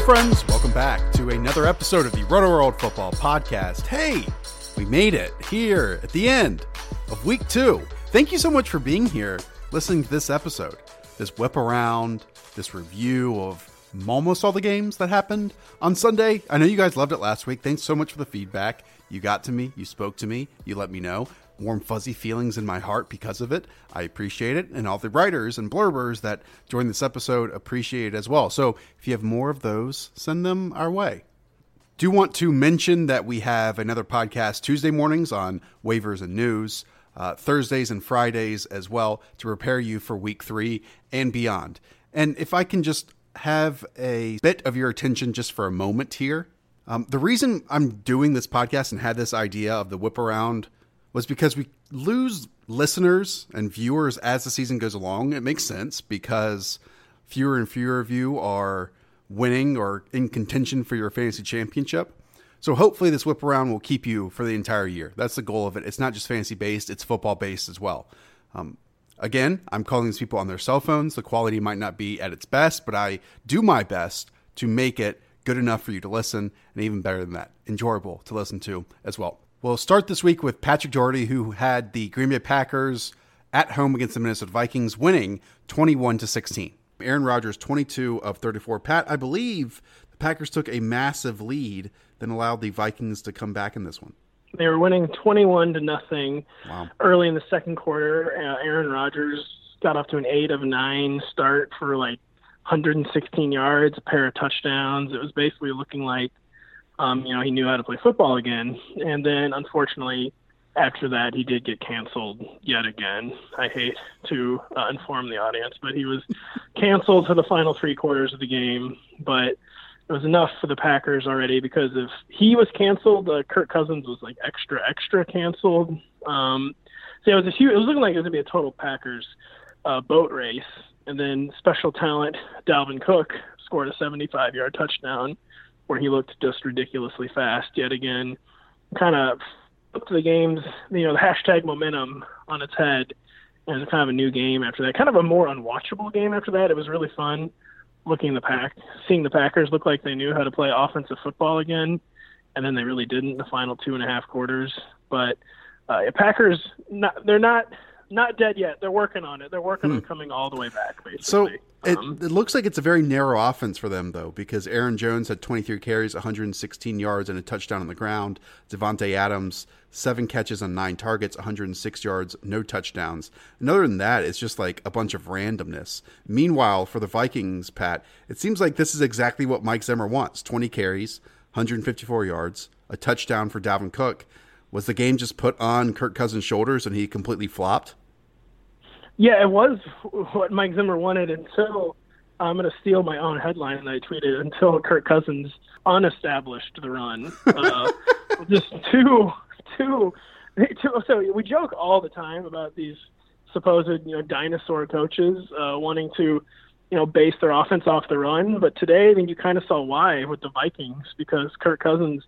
Hello, friends. Welcome back to another episode of the Rotoworld Football Podcast. Hey, we made it here at the end of week two. Thank you so much for being here, listening to this episode, this whip around, this review of almost all the games that happened on Sunday. I know you guys loved it last week. Thanks so much for the feedback. You got to me, you spoke to me, you let me know warm, fuzzy feelings in my heart because of it. I appreciate it. And all the writers and blurbers that joined this episode appreciate it as well. So if you have more of those, send them our way. Do want to mention that we have another podcast Tuesday mornings on waivers and news, uh, Thursdays and Fridays as well to prepare you for week three and beyond. And if I can just have a bit of your attention just for a moment here. Um, the reason I'm doing this podcast and had this idea of the whip around was because we lose listeners and viewers as the season goes along. It makes sense because fewer and fewer of you are winning or in contention for your fantasy championship. So hopefully this whip around will keep you for the entire year. That's the goal of it. It's not just fantasy based, it's football based as well. Um, again, I'm calling these people on their cell phones. The quality might not be at its best, but I do my best to make it good enough for you to listen and even better than that, enjoyable to listen to as well. We'll start this week with Patrick Daugherty, who had the Green Bay Packers at home against the Minnesota Vikings, winning 21 to 16. Aaron Rodgers, 22 of 34. Pat, I believe the Packers took a massive lead, then allowed the Vikings to come back in this one. They were winning 21 to nothing wow. early in the second quarter. Uh, Aaron Rodgers got off to an 8 of 9 start for like 116 yards, a pair of touchdowns. It was basically looking like um, you know, he knew how to play football again. And then, unfortunately, after that, he did get canceled yet again. I hate to uh, inform the audience, but he was canceled for the final three quarters of the game. But it was enough for the Packers already because if he was canceled, uh, Kirk Cousins was like extra, extra canceled. Um, so it was a huge, it was looking like it was gonna be a total Packers uh, boat race. And then special talent Dalvin Cook scored a 75 yard touchdown where he looked just ridiculously fast yet again. Kind of put the games, you know, the hashtag momentum on its head, and kind of a new game after that. Kind of a more unwatchable game after that. It was really fun looking the pack, seeing the Packers look like they knew how to play offensive football again, and then they really didn't the final two and a half quarters. But uh, Packers, not, they're not not dead yet. They're working on it. They're working hmm. on coming all the way back. Basically. So it, um, it looks like it's a very narrow offense for them, though, because Aaron Jones had 23 carries, 116 yards, and a touchdown on the ground. Davante Adams seven catches on nine targets, 106 yards, no touchdowns. And other than that, it's just like a bunch of randomness. Meanwhile, for the Vikings, Pat, it seems like this is exactly what Mike Zimmer wants: 20 carries, 154 yards, a touchdown for Dalvin Cook. Was the game just put on Kirk Cousins' shoulders and he completely flopped? Yeah, it was what Mike Zimmer wanted until I'm going to steal my own headline that I tweeted until Kirk Cousins unestablished the run. Uh, just too, too, too. So we joke all the time about these supposed, you know, dinosaur coaches uh, wanting to, you know, base their offense off the run. But today, I think you kind of saw why with the Vikings because Kirk Cousins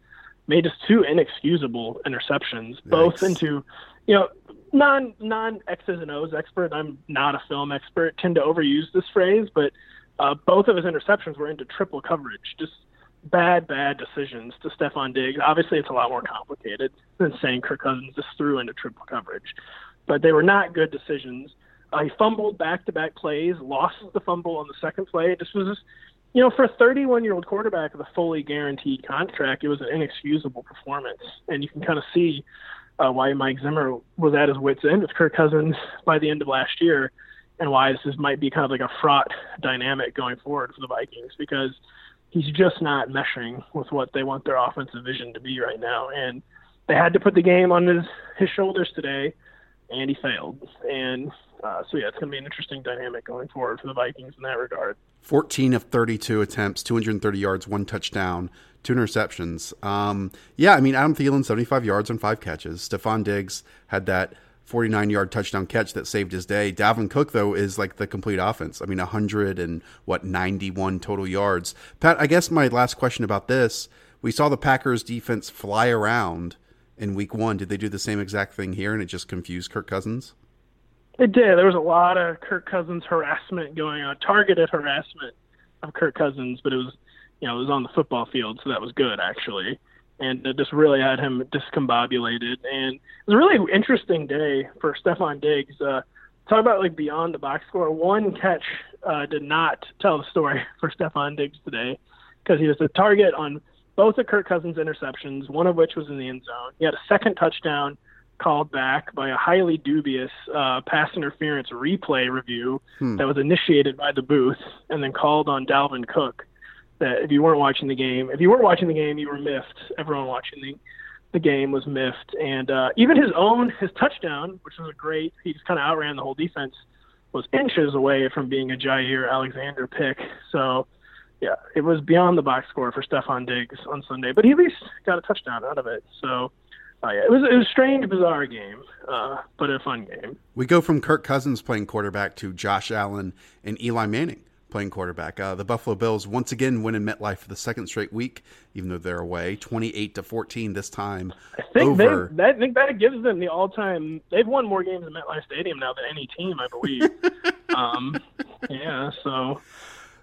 made just two inexcusable interceptions, both into, you know, non non X's and O's expert. I'm not a film expert. Tend to overuse this phrase, but uh, both of his interceptions were into triple coverage. Just bad, bad decisions to Stefon Diggs. Obviously, it's a lot more complicated than saying Kirk Cousins just threw into triple coverage, but they were not good decisions. Uh, he fumbled back-to-back plays, lost the fumble on the second play. This was, just, you know, for a 31-year-old quarterback with a fully guaranteed contract, it was an inexcusable performance, and you can kind of see uh, why Mike Zimmer was at his wits' end with Kirk Cousins by the end of last year, and why this is, might be kind of like a fraught dynamic going forward for the Vikings because he's just not meshing with what they want their offensive vision to be right now, and they had to put the game on his his shoulders today, and he failed, and uh, so yeah, it's going to be an interesting dynamic going forward for the Vikings in that regard. 14 of 32 attempts, 230 yards, one touchdown, two interceptions. Um, yeah, I mean, Adam Thielen, 75 yards on five catches. Stefon Diggs had that 49 yard touchdown catch that saved his day. Dalvin Cook, though, is like the complete offense. I mean, 100 and what, 91 total yards. Pat, I guess my last question about this we saw the Packers defense fly around in week one. Did they do the same exact thing here and it just confused Kirk Cousins? It did. There was a lot of Kirk Cousins harassment going on, targeted harassment of Kirk Cousins, but it was, you know, it was on the football field, so that was good actually, and it just really had him discombobulated. And it was a really interesting day for Stefon Diggs. Uh, talk about like beyond the box score. One catch uh, did not tell the story for Stefon Diggs today because he was a target on both of Kirk Cousins' interceptions, one of which was in the end zone. He had a second touchdown called back by a highly dubious uh, pass interference replay review hmm. that was initiated by the booth and then called on Dalvin Cook. That if you weren't watching the game, if you weren't watching the game, you were miffed. Everyone watching the the game was miffed, and uh, even his own his touchdown, which was a great, he just kind of outran the whole defense, was inches away from being a Jaire Alexander pick. So. Yeah, it was beyond the box score for Stefon Diggs on Sunday, but he at least got a touchdown out of it. So Oh, yeah. It was it was a strange, bizarre game, uh, but a fun game. We go from Kirk Cousins playing quarterback to Josh Allen and Eli Manning playing quarterback. Uh, the Buffalo Bills once again win in MetLife for the second straight week, even though they're away, twenty-eight to fourteen this time. I think over. They, I think that gives them the all-time. They've won more games in MetLife Stadium now than any team, I believe. um, yeah, so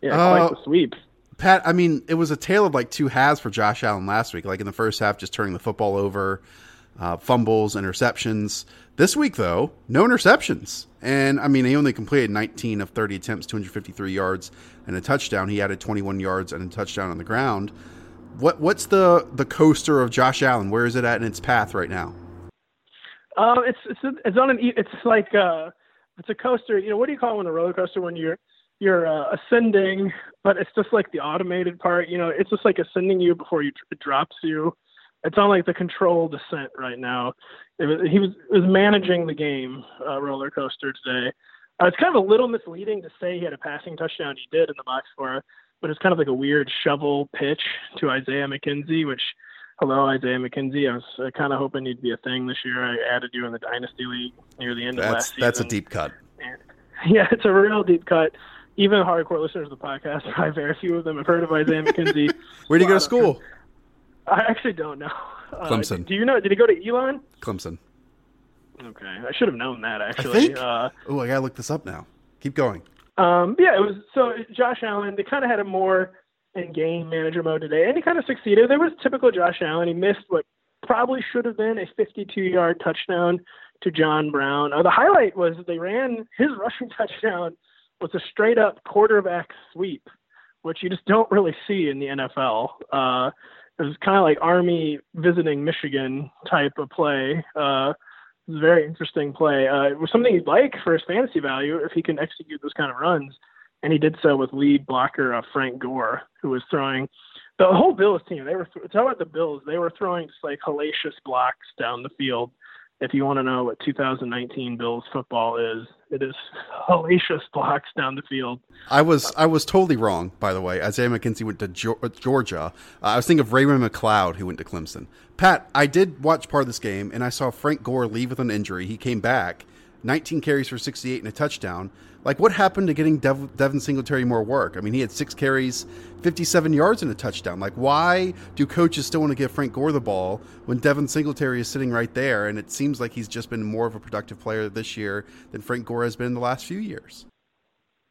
yeah, uh, quite the sweep. Pat, I mean, it was a tale of like two halves for Josh Allen last week. Like in the first half, just turning the football over, uh, fumbles, interceptions. This week, though, no interceptions. And I mean, he only completed 19 of 30 attempts, 253 yards, and a touchdown. He added 21 yards and a touchdown on the ground. What what's the the coaster of Josh Allen? Where is it at in its path right now? Um, it's it's it's on an it's like uh, it's a coaster. You know, what do you call it when a roller coaster when you're you're uh, ascending, but it's just like the automated part. You know, it's just like ascending you before you it drops you it's on like the controlled descent right now. Was, he was was managing the game uh, roller coaster today. Uh, it's kind of a little misleading to say he had a passing touchdown. He did in the box score, but it's kind of like a weird shovel pitch to Isaiah McKenzie, which hello Isaiah McKenzie. I was uh, kind of hoping you'd be a thing this year. I added you in the dynasty league near the end that's, of last season. That's a deep cut. And, yeah, it's a real deep cut. Even hardcore listeners of the podcast, probably very few of them have heard of Isaiah McKenzie. Where did you go to school? I actually don't know. Uh, Clemson. do you know? Did he go to Elon? Clemson. Okay, I should have known that actually. Uh, oh, I gotta look this up now. Keep going. Um, yeah, it was so Josh Allen. They kind of had a more in game manager mode today, and he kind of succeeded. There was typical Josh Allen. He missed what probably should have been a 52-yard touchdown to John Brown. Uh, the highlight was they ran his rushing touchdown was a straight up quarterback sweep, which you just don't really see in the NFL. Uh, it was kind of like Army visiting Michigan type of play. Uh, it was a very interesting play. Uh, it was something he'd like for his fantasy value if he can execute those kind of runs, and he did so with lead blocker uh, Frank Gore, who was throwing the whole Bills team. They were talking about the Bills. They were throwing just like hellacious blocks down the field if you want to know what 2019 Bills football is, it is hellacious blocks down the field. I was I was totally wrong, by the way. Isaiah McKenzie went to uh, Georgia. Uh, I was thinking of Ray-Ray McCloud, who went to Clemson. Pat, I did watch part of this game, and I saw Frank Gore leave with an injury. He came back, 19 carries for 68 and a touchdown. Like, what happened to getting Dev- Devin Singletary more work? I mean, he had six carries, 57 yards, and a touchdown. Like, why do coaches still want to give Frank Gore the ball when Devin Singletary is sitting right there? And it seems like he's just been more of a productive player this year than Frank Gore has been in the last few years.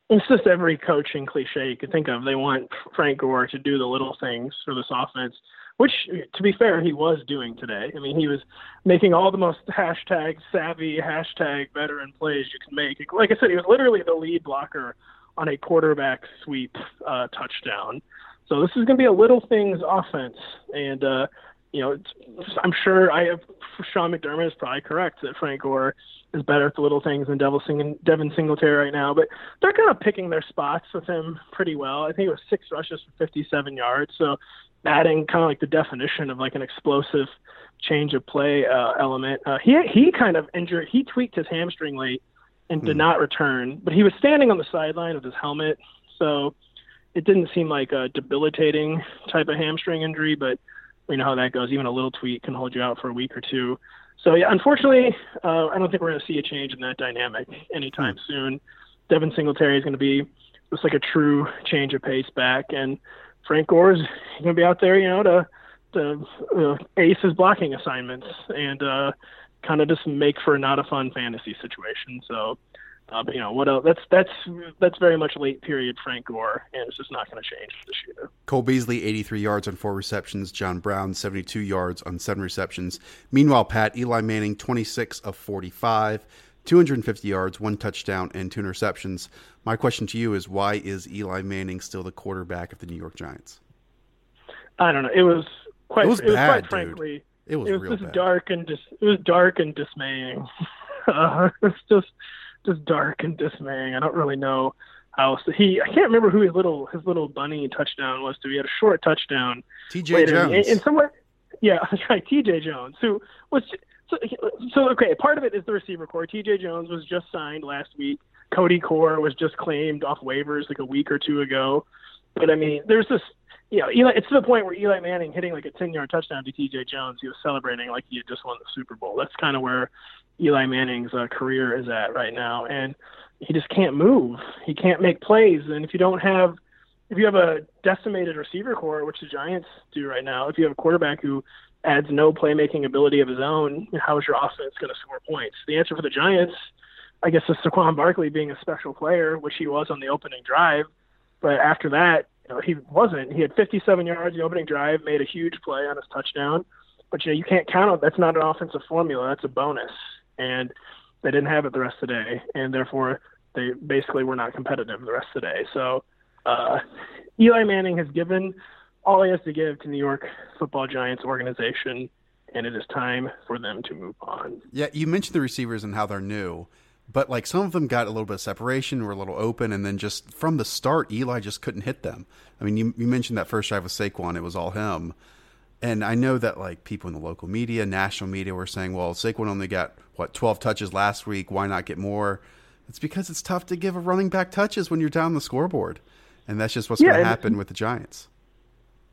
It's just every coaching cliche you could think of. They want Frank Gore to do the little things for this offense which, to be fair, he was doing today. I mean, he was making all the most hashtag savvy, hashtag veteran plays you can make. Like I said, he was literally the lead blocker on a quarterback sweep uh, touchdown. So this is going to be a little things offense, and uh, you know, I'm sure I have Sean McDermott is probably correct that Frank Gore is better at the little things than Devil Sing- Devin Singletary right now, but they're kind of picking their spots with him pretty well. I think it was six rushes for 57 yards, so adding kind of like the definition of like an explosive change of play uh, element. Uh, he he kind of injured. He tweaked his hamstring late and did mm. not return, but he was standing on the sideline with his helmet, so it didn't seem like a debilitating type of hamstring injury. But we know how that goes. Even a little tweak can hold you out for a week or two. So yeah, unfortunately, uh, I don't think we're going to see a change in that dynamic anytime mm. soon. Devin Singletary is going to be just like a true change of pace back, and Frank Gore is going to be out there, you know, to to uh, ace his blocking assignments and uh, kind of just make for not a fun fantasy situation. So, uh, you know what else? That's that's that's very much late period Frank Gore, and it's just not going to change this year. Cole Beasley, 83 yards on four receptions. John Brown, 72 yards on seven receptions. Meanwhile, Pat Eli Manning, 26 of 45. 250 yards, one touchdown, and two interceptions. My question to you is why is Eli Manning still the quarterback of the New York Giants? I don't know. It was quite. It was, it was bad, quite dude. frankly. It was, it was real just bad. dark and dis- it was dark and dismaying. uh, it's just just dark and dismaying. I don't really know how he. I can't remember who his little his little bunny touchdown was. To he had a short touchdown. T.J. Jones. In, in some way, yeah, that's right. T.J. Jones, who was so, so okay, part of it is the receiver corps. T.J. Jones was just signed last week. Cody Core was just claimed off waivers like a week or two ago. But I mean, there's this, you know, Eli. It's to the point where Eli Manning hitting like a 10-yard touchdown to T.J. Jones, he was celebrating like he had just won the Super Bowl. That's kind of where Eli Manning's uh, career is at right now, and he just can't move. He can't make plays, and if you don't have if you have a decimated receiver corps, which the Giants do right now, if you have a quarterback who adds no playmaking ability of his own, how is your offense going to score points? The answer for the Giants, I guess, is Saquon Barkley being a special player, which he was on the opening drive. But after that, you know, he wasn't. He had 57 yards the opening drive, made a huge play on his touchdown. But you know, you can't count on that's not an offensive formula. That's a bonus, and they didn't have it the rest of the day, and therefore they basically were not competitive the rest of the day. So uh, Eli Manning has given all he has to give to New York Football Giants organization, and it is time for them to move on. Yeah, you mentioned the receivers and how they're new, but like some of them got a little bit of separation, were a little open, and then just from the start, Eli just couldn't hit them. I mean, you, you mentioned that first drive with Saquon, it was all him. And I know that like people in the local media, national media were saying, well, Saquon only got what 12 touches last week. Why not get more? It's because it's tough to give a running back touches when you're down the scoreboard. And that's just what's yeah, going to happen with the Giants.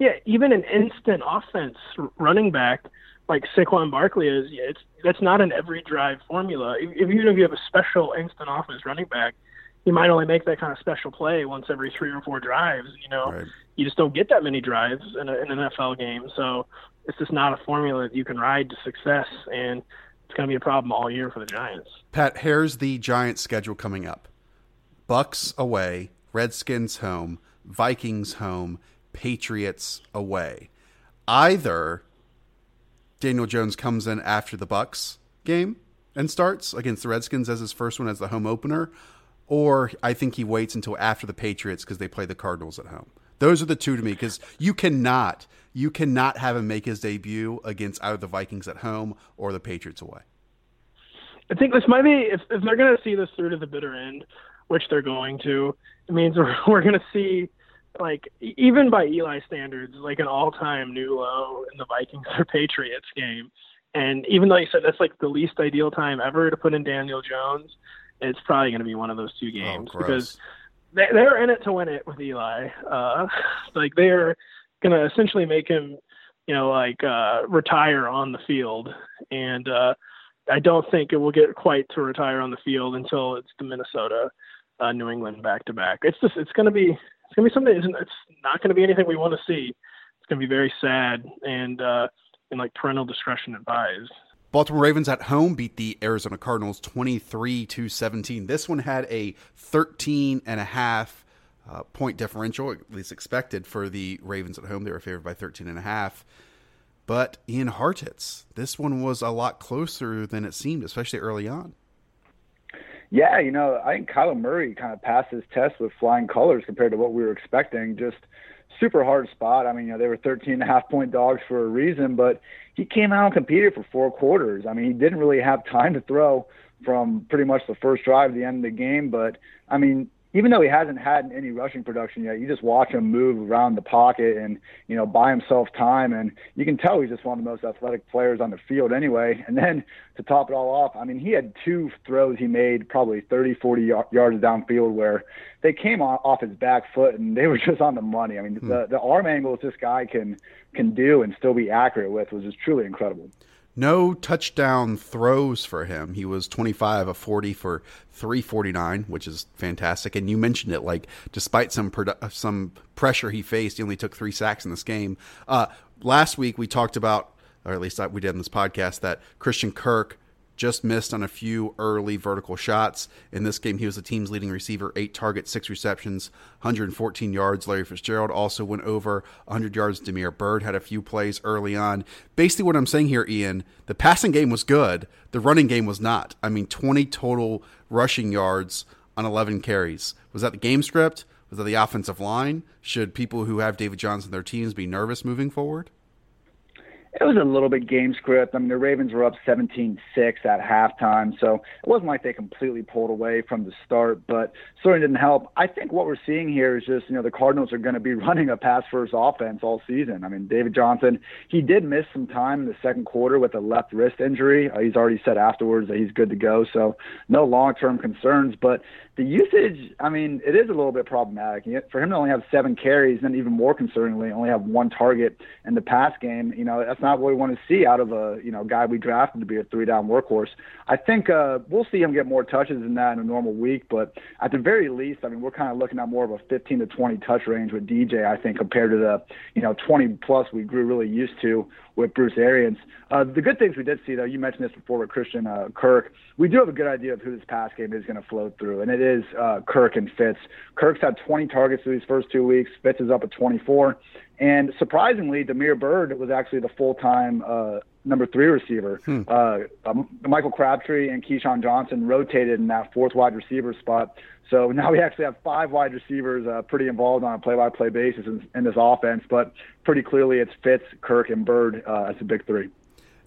Yeah, even an instant offense running back like Saquon Barkley is, yeah, it's that's not an every drive formula. If, if even if you have a special instant offense running back, you might only make that kind of special play once every three or four drives. You know, Right. you just don't get that many drives in, a, in an NFL game. So it's just not a formula that you can ride to success, and it's going to be a problem all year for the Giants. Pat, here's the Giants schedule coming up. Bucks away, Redskins home, Vikings home, Patriots away. Either Daniel Jones comes in after the Bucks game and starts against the Redskins as his first one as the home opener, or I think he waits until after the Patriots because they play the Cardinals at home. Those are the two to me because you cannot you cannot have him make his debut against either the Vikings at home or the Patriots away. I think this might be if, if they're going to see this through to the bitter end, which they're going to. It means we're, we're going to see like even by Eli standards, like an all-time new low in the Vikings or Patriots game. And even though you said that's like the least ideal time ever to put in Daniel Jones, it's probably going to be one of those two games gross. because they, they're in it to win it with Eli. Uh, like they're going to essentially make him, you know, like uh, retire on the field. And uh, I don't think it will get quite to retire on the field until it's the Minnesota uh, New England back to back. It's just it's going to be it's to be something. It's not going to be anything we want to see. It's going to be very sad and uh, and like parental discretion advised. Baltimore Ravens at home beat the Arizona Cardinals 23 to 17. This one had a 13 and a half uh, point differential, at least expected for the Ravens at home. They were favored by 13 and a half. But Ian Hartitz, this one was a lot closer than it seemed, especially early on. Yeah, you know, I think Kyler Murray kind of passed his test with flying colors compared to what we were expecting. Just super hard spot. I mean, you know, they were 13 and a half point dogs for a reason, but he came out and competed for four quarters. I mean, he didn't really have time to throw from pretty much the first drive to the end of the game, but I mean, even though he hasn't had any rushing production yet, you just watch him move around the pocket and you know buy himself time, and you can tell he's just one of the most athletic players on the field anyway. And then to top it all off, I mean, he had two throws he made probably 30, 40 yards downfield where they came off his back foot and they were just on the money. I mean, hmm. the the arm angles this guy can can do and still be accurate with was just truly incredible. No touchdown throws for him. He was 25 of 40 for 349, which is fantastic. And you mentioned it, like despite some produ- some pressure he faced, he only took three sacks in this game. Uh, last week we talked about, or at least we did in this podcast, that Christian Kirk just missed on a few early vertical shots. In this game, he was the team's leading receiver, eight targets, six receptions, 114 yards. Larry Fitzgerald also went over 100 yards. Damiere Byrd had a few plays early on. Basically, what I'm saying here, Ian, the passing game was good, the running game was not. I mean, 20 total rushing yards on 11 carries. Was that the game script? Was that the offensive line? Should people who have David Johnson their teams be nervous moving forward? It was a little bit game script. I mean, the Ravens were up 17-6 at halftime, so it wasn't like they completely pulled away from the start, but certainly didn't help. I think what we're seeing here is just, you know, the Cardinals are going to be running a pass-first offense all season. I mean, David Johnson, he did miss some time in the second quarter with a left wrist injury. Uh, he's already said afterwards that he's good to go, so no long-term concerns, but the usage, I mean, it is a little bit problematic. For him to only have seven carries, and even more concerningly, only have one target in the pass game, you know, that's not what we want to see out of a you know guy we drafted to be a three down workhorse. I think uh, we'll see him get more touches than that in a normal week, but at the very least, I mean, we're kind of looking at more of a 15 to 20 touch range with DJ. I think compared to the you know 20 plus we grew really used to with Bruce Arians. Uh, the good things we did see, though, you mentioned this before with Christian uh, Kirk. We do have a good idea of who this pass game is going to flow through, and it is uh, Kirk and Fitz. Kirk's had 20 targets through these first two weeks. Fitz is up at 24. And surprisingly, Damiere Byrd was actually the full time uh, number three receiver. Hmm. Uh, um, Michael Crabtree and KeeSean Johnson rotated in that fourth wide receiver spot. So now we actually have five wide receivers uh, pretty involved on a play by play basis in, in, this offense. But pretty clearly, it's Fitz, Kirk, and Byrd uh, as the big three.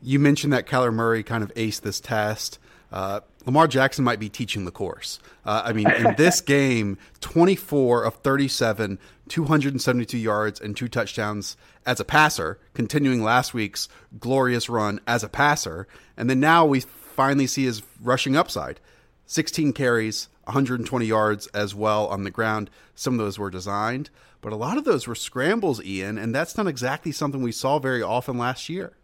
You mentioned that Kyler Murray kind of aced this test. Uh, Lamar Jackson might be teaching the course. Uh, I mean, in this game, 24 of 37, 272 yards, and two touchdowns as a passer, continuing last week's glorious run as a passer. And then now we finally see his rushing upside 16 carries, 120 yards as well on the ground. Some of those were designed, but a lot of those were scrambles, Ian, and that's not exactly something we saw very often last year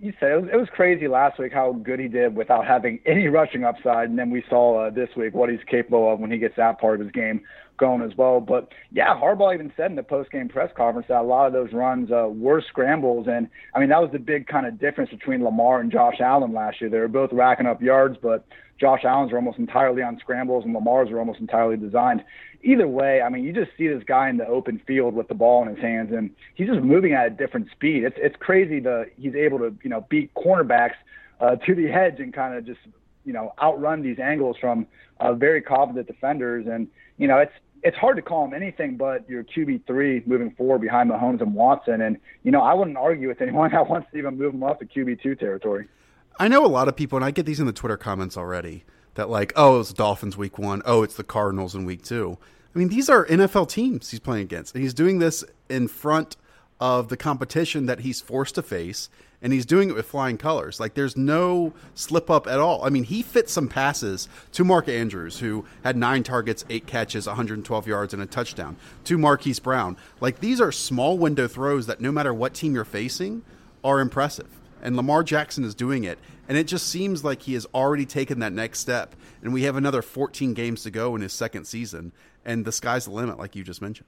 you said it was, it was crazy last week how good he did without having any rushing upside, and then we saw uh, this week what he's capable of when he gets that part of his game going as well. But yeah, Harbaugh even said in the post game press conference that a lot of those runs uh, were scrambles, and I mean that was the big kind of difference between Lamar and Josh Allen last year. They were both racking up yards, but Josh Allen's are almost entirely on scrambles, and Lamar's are almost entirely designed either way, I mean, you just see this guy in the open field with the ball in his hands, and he's just moving at a different speed. It's it's crazy that he's able to you know beat cornerbacks uh, to the edge and kind of just you know outrun these angles from uh, very confident defenders. And you know it's it's hard to call him anything but your QB three moving forward behind Mahomes and Watson. And you know I wouldn't argue with anyone that wants to even move him up to QB two territory. I know a lot of people, and I get these in the Twitter comments already. That like, oh, it's the Dolphins week one. Oh, it's the Cardinals in week two. I mean, these are NFL teams he's playing against. And he's doing this in front of the competition that he's forced to face, and he's doing it with flying colors. Like, there's no slip up at all. I mean, he fit some passes to Mark Andrews, who had nine targets, eight catches, 112 yards, and a touchdown, to Marquise Brown. Like, these are small window throws that no matter what team you're facing are impressive. And Lamar Jackson is doing it. And it just seems like he has already taken that next step. And we have another 14 games to go in his second season. And the sky's the limit, like you just mentioned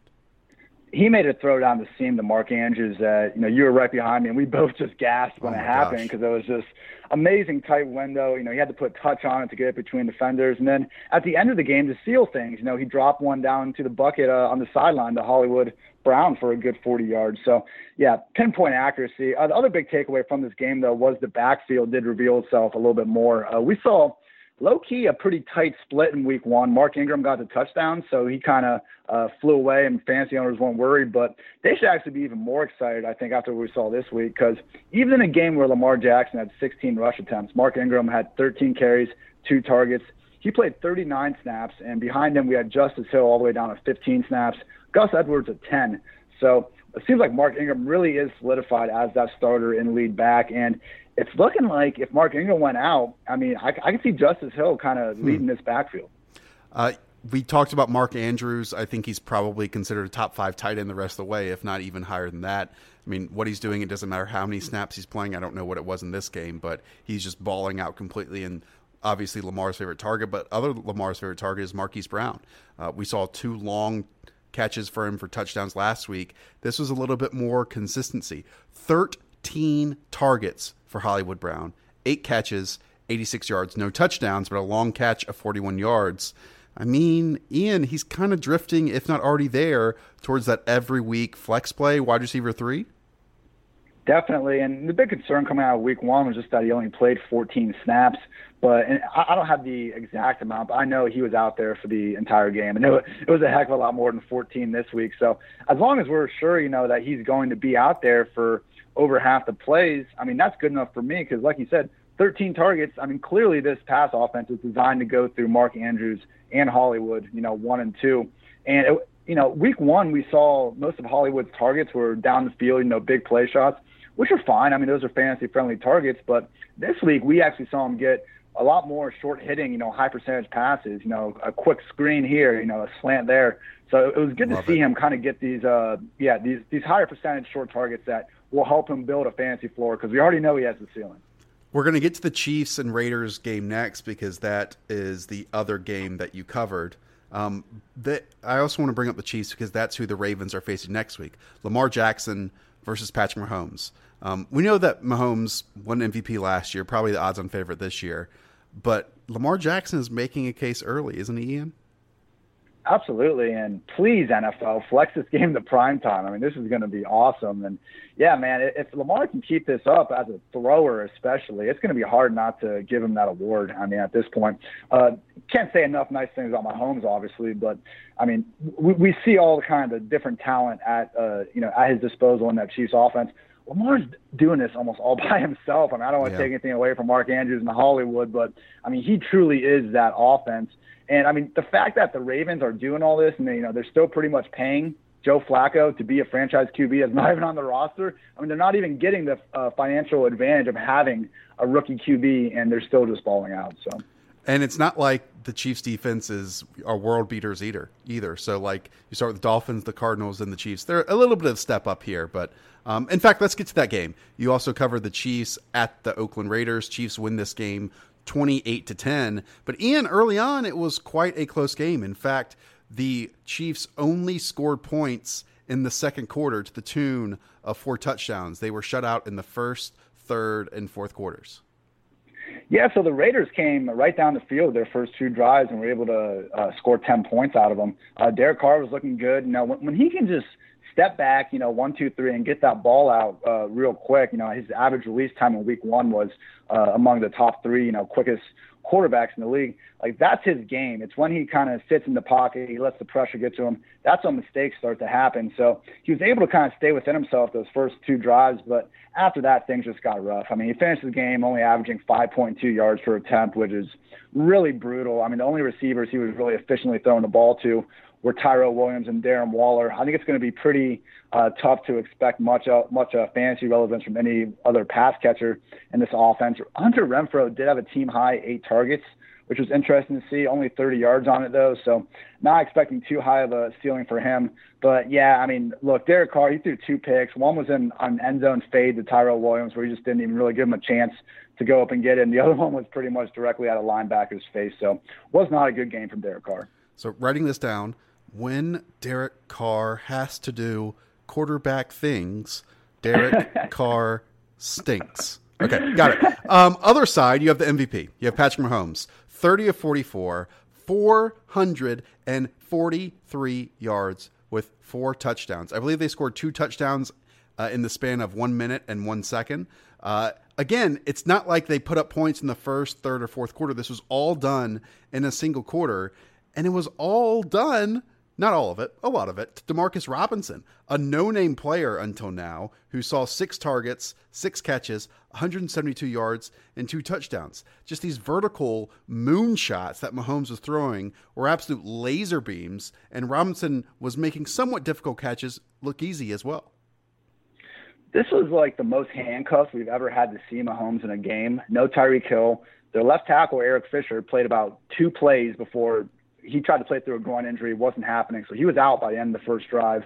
he made a throw down the seam to Mark Andrews that you know you were right behind me, and we both just gasped when oh it happened because it was just amazing tight window. You know, he had to put touch on it to get it between defenders, and then at the end of the game to seal things, you know, he dropped one down to the bucket uh, on the sideline to Hollywood Brown for a good 40 yards. So yeah, pinpoint accuracy. Uh, the other big takeaway from this game though was the backfield did reveal itself a little bit more. Uh, we saw low key a pretty tight split in week one. Mark Ingram got the touchdown, so he kind of uh, flew away, and fantasy owners weren't worried. But they should actually be even more excited, I think, after what we saw this week, because even in a game where Lamar Jackson had 16 rush attempts, Mark Ingram had 13 carries, two targets. He played 39 snaps, and behind him we had Justice Hill all the way down to 15 snaps, Gus Edwards at 10. So it seems like Mark Ingram really is solidified as that starter in lead back. And it's looking like if Mark Ingram went out, I mean, I, I can see Justice Hill kind of hmm. leading this backfield. Uh, we talked about Mark Andrews. I think he's probably considered a top five tight end the rest of the way, if not even higher than that. I mean, what he's doing, it doesn't matter how many snaps he's playing. I don't know what it was in this game, but he's just balling out completely. And obviously, Lamar's favorite target, but other Lamar's favorite target is Marquise Brown. Uh, we saw two long catches for him for touchdowns last week. This was a little bit more consistency. 13 targets for Hollywood Brown, eight catches, 86 yards, no touchdowns, but a long catch of 41 yards. I mean, Ian, he's kind of drifting, if not already there, towards that every week flex play, wide receiver three. Definitely, and the big concern coming out of week one was just that he only played 14 snaps. But and I don't have the exact amount, but I know he was out there for the entire game, and it was a heck of a lot more than 14 this week. So as long as we're sure, you know, that he's going to be out there for over half the plays, I mean, that's good enough for me because, like you said, 13 targets. I mean, clearly this pass offense is designed to go through Mark Andrews and Hollywood, you know, one and two. And, it, you know, week one, we saw most of Hollywood's targets were down the field, you know, big play shots, which are fine. I mean, those are fantasy friendly targets. But this week, we actually saw him get a lot more short hitting, you know, high percentage passes, you know, a quick screen here, you know, a slant there. So it was good Love to see it. him kind of get these, uh, yeah, these these higher percentage short targets that will help him build a fantasy floor because we already know he has the ceiling. We're going to get to the Chiefs and Raiders game next because that is the other game that you covered. Um, that I also want to bring up the Chiefs because that's who the Ravens are facing next week: Lamar Jackson versus Patrick Mahomes. Um, we know that Mahomes won MVP last year, probably the odds-on favorite this year. But Lamar Jackson is making a case early, isn't he, Ian? Absolutely, and please NFL flex this game to prime time. I mean, this is going to be awesome, and yeah, man, if Lamar can keep this up as a thrower, especially, it's going to be hard not to give him that award. I mean, at this point, uh, can't say enough nice things about Mahomes, obviously, but I mean, we, we see all the kind of different talent at uh, you know at his disposal in that Chiefs offense. Lamar's doing this almost all by himself. I mean, I don't want to yeah. take anything away from Mark Andrews and Hollywood, but I mean, he truly is that offense. And I mean, the fact that the Ravens are doing all this and they, you know they're still pretty much paying Joe Flacco to be a franchise QB is not even on the roster. I mean, they're not even getting the uh, financial advantage of having a rookie QB, and they're still just falling out. So. And it's not like the Chiefs' defense is are world beaters either. Either. So like you start with the Dolphins, the Cardinals, and the Chiefs. They're a little bit of step up here, but um, in fact, let's get to that game. You also covered the Chiefs at the Oakland Raiders. Chiefs win this game 28 to 10. But Ian, early on, it was quite a close game. In fact, the Chiefs only scored points in the second quarter to the tune of four touchdowns. They were shut out in the first, third, and fourth quarters. Yeah, so the Raiders came right down the field their first two drives and were able to uh, score 10 points out of them. Uh, Derek Carr was looking good. You know, when, when he can just – step back, you know, one, two, three, and get that ball out uh, real quick. You know, his average release time in week one was uh, among the top three, you know, quickest quarterbacks in the league. Like that's his game. It's when he kind of sits in the pocket, he lets the pressure get to him. That's when mistakes start to happen. So he was able to kind of stay within himself those first two drives, but after that, things just got rough. I mean, he finished the game only averaging 5.2 yards per attempt, which is really brutal. I mean, the only receivers he was really efficiently throwing the ball to were Tyrell Williams and Darren Waller. I think it's going to be pretty uh, tough to expect much uh, much uh, fantasy relevance from any other pass catcher in this offense. Hunter Renfrow did have a team high eight targets, which was interesting to see. Only 30 yards on it though, so not expecting too high of a ceiling for him. But yeah, I mean, look, Derek Carr, he threw two picks. One was in an end zone fade to Tyrell Williams, where he just didn't even really give him a chance to go up and get it. And the other one was pretty much directly out of linebacker's face. So was not a good game from Derek Carr. So writing this down, when Derek Carr has to do quarterback things, Derek Carr stinks. Okay, got it. Um, other side, you have the MVP. You have Patrick Mahomes, 30 of 44, 443 yards with four touchdowns. I believe they scored two touchdowns uh, in the span of one minute and one second. Uh, again, it's not like they put up points in the first, third, or fourth quarter. This was all done in a single quarter, and it was all done not all of it, a lot of it, Demarcus Robinson, a no name player until now, who saw six targets, six catches, 172 yards, and two touchdowns. Just these vertical moonshots that Mahomes was throwing were absolute laser beams, and Robinson was making somewhat difficult catches look easy as well. This was like the most handcuffs we've ever had to see Mahomes in a game. No Tyreek Hill. Their left tackle, Eric Fisher, played about two plays before he tried to play through a groin injury, wasn't happening, so he was out by the end of the first drive.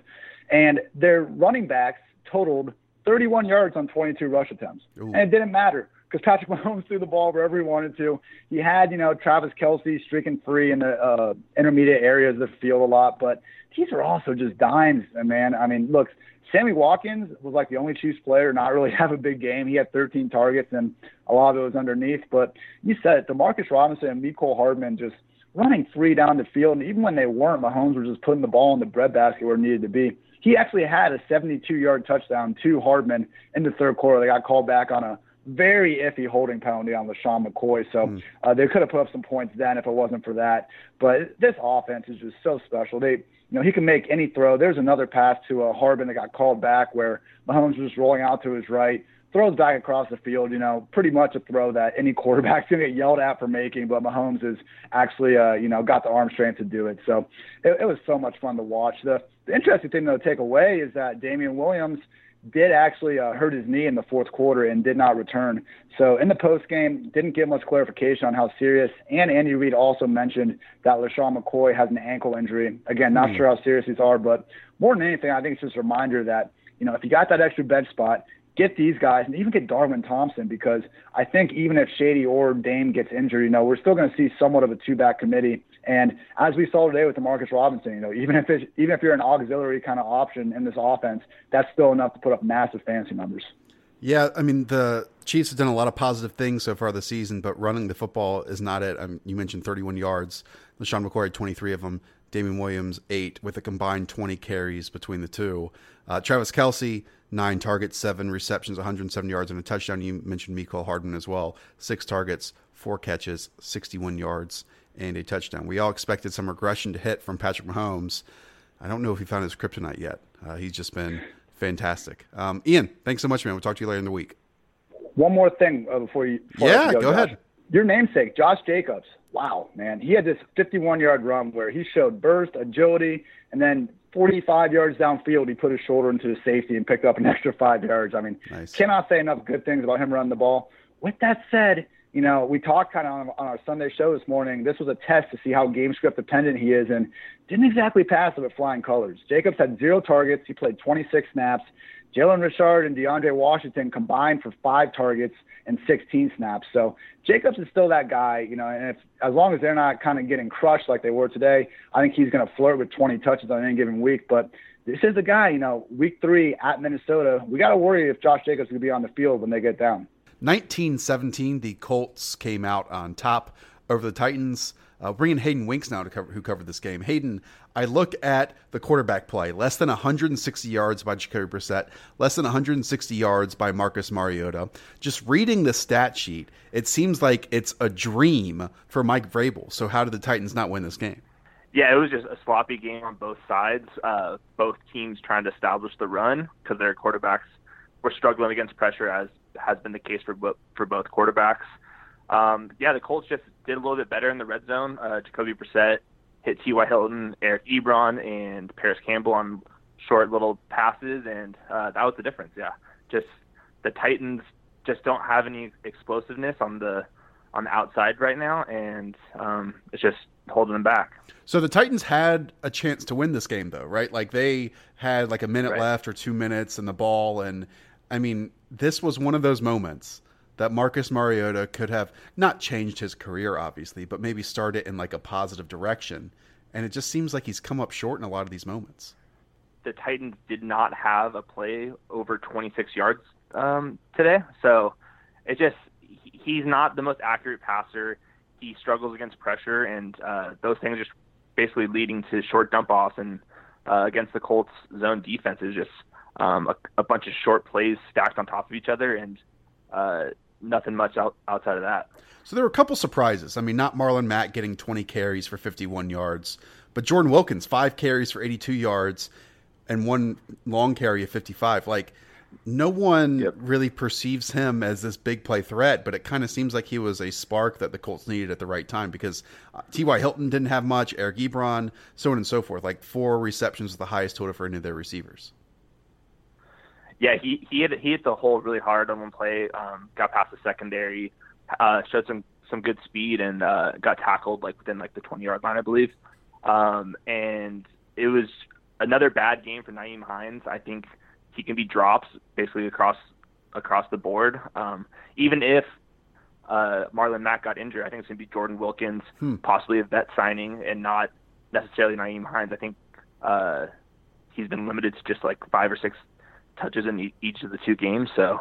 And their running backs totaled 31 yards on 22 rush attempts, Ooh. and it didn't matter because Patrick Mahomes threw the ball wherever he wanted to. He had, you know, Travis Kelce streaking free in the uh, intermediate areas of the field a lot, but these are also just dimes, man. I mean, look, Sammy Watkins was like the only Chiefs player not really have a big game. He had 13 targets, and a lot of it was underneath. But you said it, Demarcus Robinson and Mecole Hardman just – running three down the field. And even when they weren't, Mahomes was just putting the ball in the breadbasket where it needed to be. He actually had a 72 yard touchdown to Hardman in the third quarter. They got called back on a very iffy holding penalty on LeSean McCoy. So mm. uh, they could have put up some points then if it wasn't for that. But this offense is just so special. They, you know, he can make any throw. There's another pass to uh, Hardman that got called back where Mahomes was rolling out to his right throws back across the field, you know, pretty much a throw that any quarterback's going to get yelled at for making, but Mahomes has actually, uh, you know, got the arm strength to do it. So it, it was so much fun to watch. The, the interesting thing, though, to take away is that Damien Williams did actually uh, hurt his knee in the fourth quarter and did not return. So in the post game, didn't give much clarification on how serious. And Andy Reid also mentioned that LeSean McCoy has an ankle injury. Again, not mm. sure how serious these are, but more than anything, I think it's just a reminder that you know if you got that extra bench spot, get these guys and even get Darwin Thompson because I think even if Shady or Dame gets injured, you know, we're still going to see somewhat of a two back committee. And as we saw today with Demarcus Robinson, you know, even if it's, even if you're an auxiliary kind of option in this offense, that's still enough to put up massive fantasy numbers. Yeah, I mean the Chiefs have done a lot of positive things so far this season, but running the football is not it. I mean, you mentioned 31 yards. LeSean McCoy had 23 of them. Damien Williams eight, with a combined 20 carries between the two. Uh, Travis Kelce, nine targets, seven receptions, 107 yards, and a touchdown. You mentioned Mecole Hardman as well. Six targets, four catches, 61 yards, and a touchdown. We all expected some regression to hit from Patrick Mahomes. I don't know if he found his kryptonite yet. Uh, he's just been fantastic. Um, Ian, thanks so much, man. We'll talk to you later in the week. One more thing uh, before you. Before yeah, go, go ahead. Your namesake, Josh Jacobs. Wow, man. He had this 51 yard run where he showed burst, agility, and then 45 yards downfield, he put his shoulder into the safety and picked up an extra five yards. I mean, nice. cannot say enough good things about him running the ball. With that said, you know, we talked kind of on, on our Sunday show this morning. This was a test to see how game script dependent he is, and didn't exactly pass it with flying colors. Jacobs had zero targets. He played 26 snaps. Jalen Richard and DeAndre Washington combined for five targets and 16 snaps. So Jacobs is still that guy, you know, and if as long as they're not kind of getting crushed like they were today, I think he's going to flirt with 20 touches on any given week. But this is the guy, you know, week three at Minnesota. We got to worry if Josh Jacobs is going to be on the field when they get down. 1917, the Colts came out on top over the Titans. Uh, bringing Hayden Winks now to cover, who covered this game. Hayden, I look at the quarterback play: less than 160 yards by Jacoby Brissett, less than 160 yards by Marcus Mariota. Just reading the stat sheet, it seems like it's a dream for Mike Vrabel. So, how did the Titans not win this game? Yeah, it was just a sloppy game on both sides. Uh, both teams trying to establish the run because their quarterbacks were struggling against pressure, as has been the case for bo- for both quarterbacks. Um, yeah, the Colts just did a little bit better in the red zone. Uh, Jacoby Brissett hit T.Y. Hilton, Eric Ebron, and Parris Campbell on short little passes, and uh, that was the difference. Yeah, just the Titans just don't have any explosiveness on the on the outside right now, and um, it's just holding them back. So the Titans had a chance to win this game, though, right? Like they had like a minute right. left or two minutes in the ball, and I mean, this was one of those moments that Marcus Mariota could have not changed his career, obviously, but maybe start it in like a positive direction. And it just seems like he's come up short in a lot of these moments. The Titans did not have a play over 26 yards um, today, so it just he's not the most accurate passer. He struggles against pressure, and uh, those things just basically leading to short dump offs. And uh, against the Colts zone defense is just um, a, a, bunch of short plays stacked on top of each other, and uh, nothing much out, outside of that. So there were a couple surprises. I mean, not Marlon Mack getting 20 carries for 51 yards, but Jordan Wilkins five carries for 82 yards and one long carry of 55. Like no one yep. really perceives him as this big play threat, but it kind of seems like he was a spark that the Colts needed at the right time because uh, T.Y. Hilton didn't have much, Eric Ebron, so on and so forth. Like four receptions, with the highest total for any of their receivers. Yeah, he he hit he hit the hole really hard on one play. Um, got past the secondary, uh, showed some some good speed, and uh, got tackled like within like the 20 yard line, I believe. Um, and it was another bad game for Nyheim Hines. I think he can be drops basically across across the board. Um, even if uh, Marlon Mack got injured, I think it's going to be Jordan Wilkins, hmm. possibly a vet signing, and not necessarily Nyheim Hines. I think uh, he's been limited to just like five or six touches in each of the two games. So,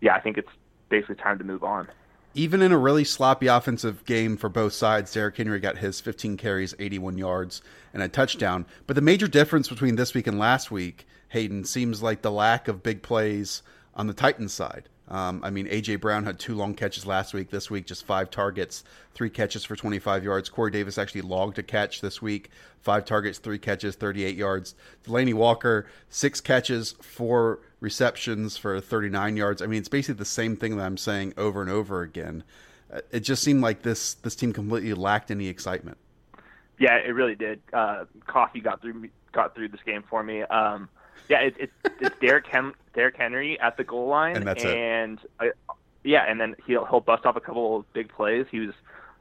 yeah, I think it's basically time to move on. Even in a really sloppy offensive game for both sides, Derrick Henry got his 15 carries, 81 yards, and a touchdown. But the major difference between this week and last week Hayden seems like the lack of big plays on the Titans side. Um, I mean, AJ Brown had two long catches last week. This week, just five targets, three catches for 25 yards. Corey Davis actually logged a catch this week, five targets, three catches, 38 yards. Delanie Walker, six catches, four receptions for 39 yards. I mean, it's basically the same thing that I'm saying over and over again. Uh, it just seemed like this this team completely lacked any excitement. Yeah, it really did. Uh, Coffee got through got through this game for me. Um, yeah, it's it's, it's Hen- Derrick Henry at the goal line, and that's and, it. Uh, yeah, and then he'll he'll bust off a couple of big plays. He was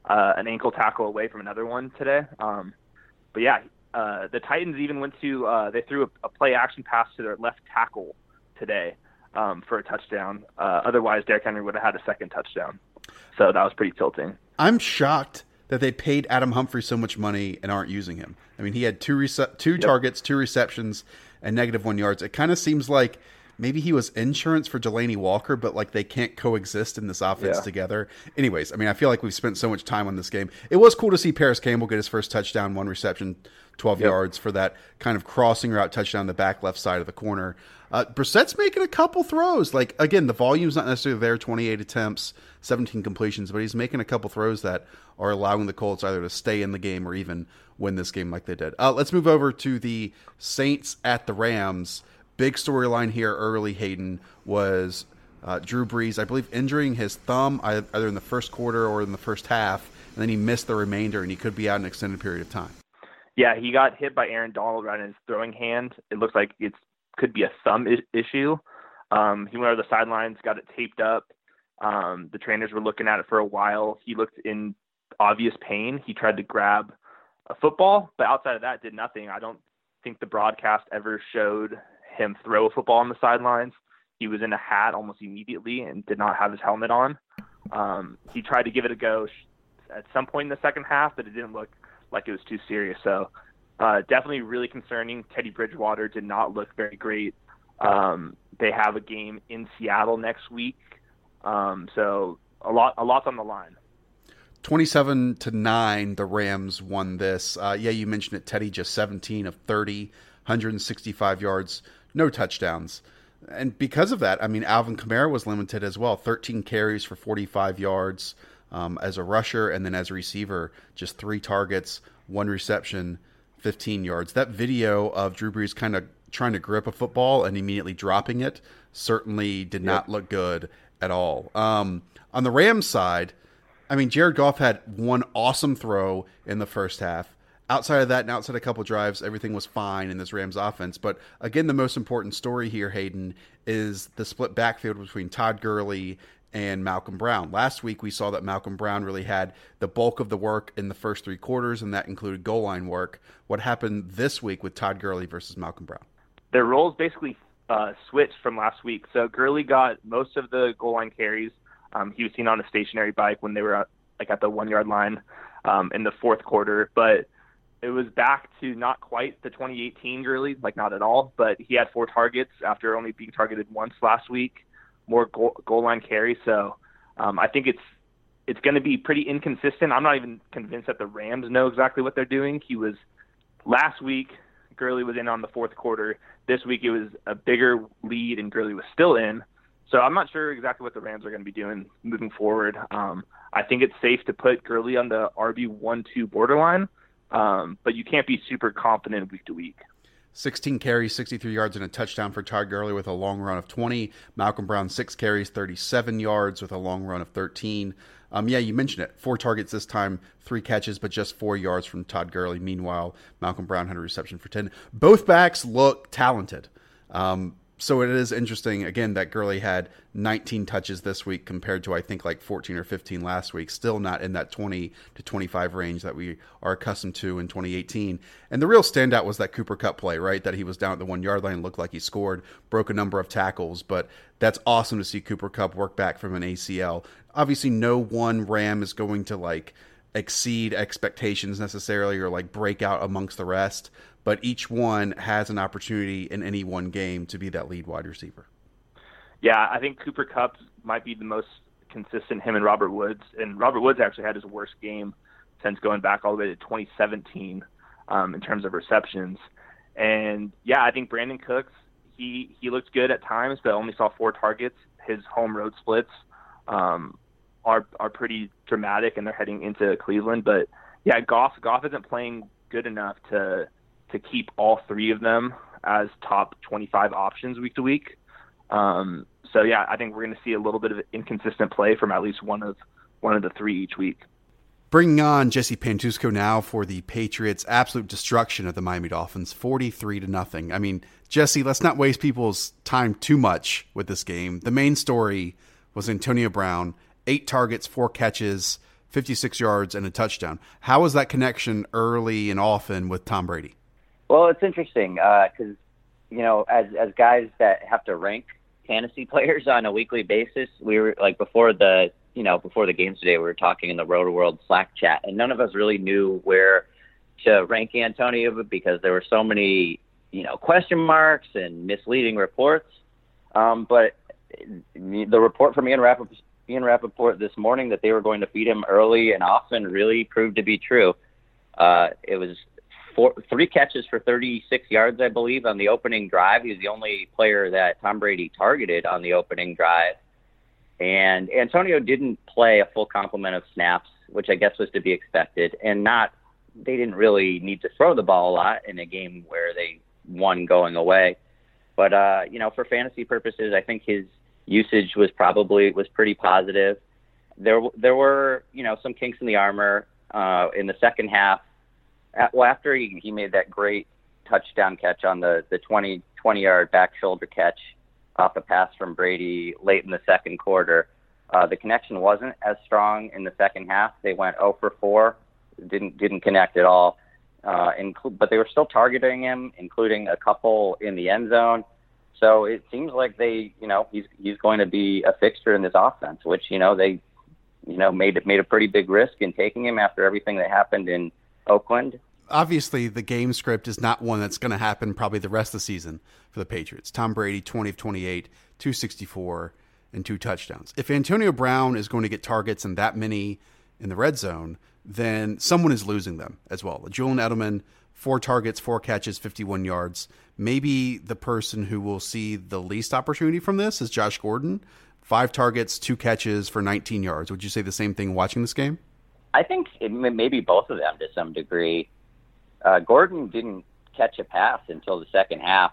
uh, an ankle tackle away from another one today. Um, but yeah, uh, the Titans even went to uh, they threw a, a play action pass to their left tackle today um, for a touchdown. Uh, otherwise, Derrick Henry would have had a second touchdown. So that was pretty tilting. I'm shocked that they paid Adam Humphries so much money and aren't using him. I mean, he had two rece- two yep. targets, two receptions, and negative one yards. It kind of seems like maybe he was insurance for Delanie Walker, but like they can't coexist in this offense yeah. together. Anyways, I mean, I feel like we've spent so much time on this game. It was cool to see Parris Campbell get his first touchdown, one reception, 12 yep. yards for that kind of crossing route touchdown the back left side of the corner. Uh, Brissett's making a couple throws. Like, again, the volume's not necessarily there 28 attempts, 17 completions, but he's making a couple throws that are allowing the Colts either to stay in the game or even win this game like they did. Uh, let's move over to the Saints at the Rams. Big storyline here early, Hayden, was uh, Drew Brees, I believe, injuring his thumb either in the first quarter or in the first half, and then he missed the remainder, and he could be out an extended period of time. Yeah, he got hit by Aaron Donald right in his throwing hand. It looks like it could be a thumb I- issue. Um, he went over the sidelines, got it taped up. Um, the trainers were looking at it for a while. He looked in obvious pain. He tried to grab a football, but outside of that, did nothing. I don't think the broadcast ever showed him throw a football on the sidelines. He was in a hat almost immediately and did not have his helmet on. Um, he tried to give it a go at some point in the second half, but it didn't look like it was too serious. So uh, definitely really concerning. Teddy Bridgewater did not look very great. Um, they have a game in Seattle next week, um, so a lot a lot's on the line. 27 to 9 the rams won this uh, yeah you mentioned it teddy just 17 of 30 165 yards no touchdowns and because of that i mean alvin kamara was limited as well 13 carries for 45 yards um, as a rusher and then as a receiver just three targets one reception 15 yards that video of drew brees kind of trying to grip a football and immediately dropping it certainly did yep. not look good at all um, on the rams side I mean, Jared Goff had one awesome throw in the first half. Outside of that, and outside a couple drives, everything was fine in this Rams offense. But again, the most important story here, Hayden, is the split backfield between Todd Gurley and Malcolm Brown. Last week, we saw that Malcolm Brown really had the bulk of the work in the first three quarters, and that included goal line work. What happened this week with Todd Gurley versus Malcolm Brown? Their roles basically uh, switched from last week. So Gurley got most of the goal line carries. Um, he was seen on a stationary bike when they were at, like at the one yard line um, in the fourth quarter, but it was back to not quite the 2018 Gurley, like not at all. But he had four targets after only being targeted once last week more goal, goal line carries. So um, I think it's it's going to be pretty inconsistent. I'm not even convinced that the Rams know exactly what they're doing. He was last week. Gurley was in on the fourth quarter. This week it was a bigger lead, and Gurley was still in. So I'm not sure exactly what the Rams are going to be doing moving forward. Um, I think it's safe to put Gurley on the RB one two borderline, um, but you can't be super confident week to week. 16 carries, 63 yards, and a touchdown for Todd Gurley with a long run of 20. Malcolm Brown, six carries, 37 yards with a long run of 13. Um, yeah, you mentioned it. Four targets this time, three catches, but just four yards from Todd Gurley. Meanwhile, Malcolm Brown had a reception for 10. Both backs look talented. Um, so it is interesting again that Gurley had 19 touches this week compared to I think like 14 or 15 last week. Still not in that 20 to 25 range that we are accustomed to in 2018. And the real standout was that Cooper Kupp play, right? That he was down at the one yard line, looked like he scored, broke a number of tackles. But that's awesome to see Cooper Kupp work back from an ACL. Obviously, no one Ram is going to like exceed expectations necessarily or like break out amongst the rest but each one has an opportunity in any one game to be that lead wide receiver. Yeah, I think Cooper Kupp might be the most consistent. Him and Robert Woods, and Robert Woods actually had his worst game since going back all the way to 2017 um, in terms of receptions. And yeah, I think Brandin Cooks he he looked good at times, but only saw four targets. His home road splits um, are are pretty dramatic, and they're heading into Cleveland. But yeah, Goff Goff isn't playing good enough to to keep all three of them as top 25 options week to week. Um, so yeah, I think we're going to see a little bit of inconsistent play from at least one of one of the three each week. Bringing on Jesse Pantuosco now for the Patriots' absolute destruction of the Miami Dolphins, forty-three to nothing. I mean, Jesse, let's not waste people's time too much with this game. The main story was Antonio Brown, eight targets, four catches, fifty-six yards, and a touchdown. How was that connection early and often with Tom Brady? Well, it's interesting because uh, you know, as as guys that have to rank fantasy players on a weekly basis, we were like before the you know before the games today, we were talking in the Rotoworld Slack chat, and none of us really knew where to rank Antonio because there were so many you know question marks and misleading reports. Um, but the report from Ian Rapoport, Ian Rapoport this morning that they were going to feed him early and often really proved to be true. Uh, it was four, three catches for 36 yards, I believe, on the opening drive. He was the only player that Tom Brady targeted on the opening drive. And Antonio didn't play a full complement of snaps, which I guess was to be expected, and not they didn't really need to throw the ball a lot in a game where they won going away. But uh, you know, for fantasy purposes, I think his usage was probably was pretty positive. There there were you know some kinks in the armor uh, in the second half well, after he, he made that great touchdown catch on the, the 20, 20 yard back shoulder catch off a pass from Brady late in the second quarter, uh, the connection wasn't as strong in the second half. They went 0 for 4, didn't didn't connect at all. Uh, inclu- but they were still targeting him, including a couple in the end zone. So it seems like they, you know, he's he's going to be a fixture in this offense, which you know they, you know, made made a pretty big risk in taking him after everything that happened in Oakland. Obviously, the game script is not one that's going to happen probably the rest of the season for the Patriots. Tom Brady, 20 of 28, 264, and two touchdowns. If Antonio Brown is going to get targets and that many in the red zone, then someone is losing them as well. Julian Edelman, four targets, four catches, 51 yards. Maybe the person who will see the least opportunity from this is Josh Gordon. Five targets, two catches for 19 yards. Would you say the same thing watching this game? I think maybe both of them to some degree. Uh, Gordon didn't catch a pass until the second half.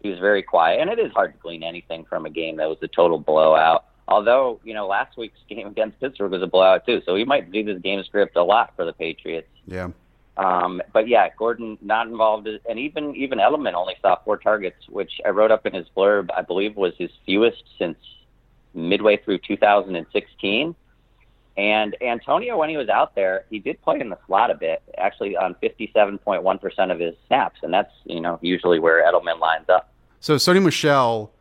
He was very quiet, and it is hard to glean anything from a game that was a total blowout. Although, you know, last week's game against Pittsburgh was a blowout too, so we might do this game script a lot for the Patriots. Yeah. Um, but yeah, Gordon not involved, and even even Edelman only saw four targets, which I wrote up in his blurb. I believe was his fewest since midway through 2016. And Antonio, when he was out there, he did play in the slot a bit, actually on 57.1% of his snaps. And that's, you know, usually where Edelman lines up. So Sony Michel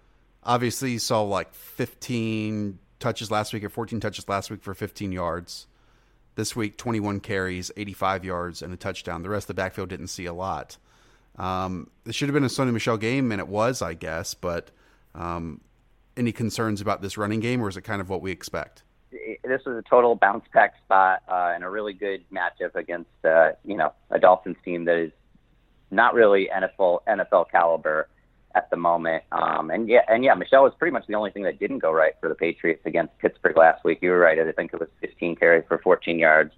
obviously saw like 15 touches last week or 14 touches last week for 15 yards. This week, 21 carries, 85 yards, and a touchdown. The rest of the backfield didn't see a lot. Um, it should have been a Sony Michel game, and it was, I guess. But um, any concerns about this running game, or is it kind of what we expect? This was a total bounce back spot uh, and a really good matchup against, uh, you know, a Dolphins team that is not really NFL NFL caliber at the moment. Um, and yeah, and yeah, Michel was pretty much the only thing that didn't go right for the Patriots against Pittsburgh last week. You were right. I think it was 15 carries for 14 yards.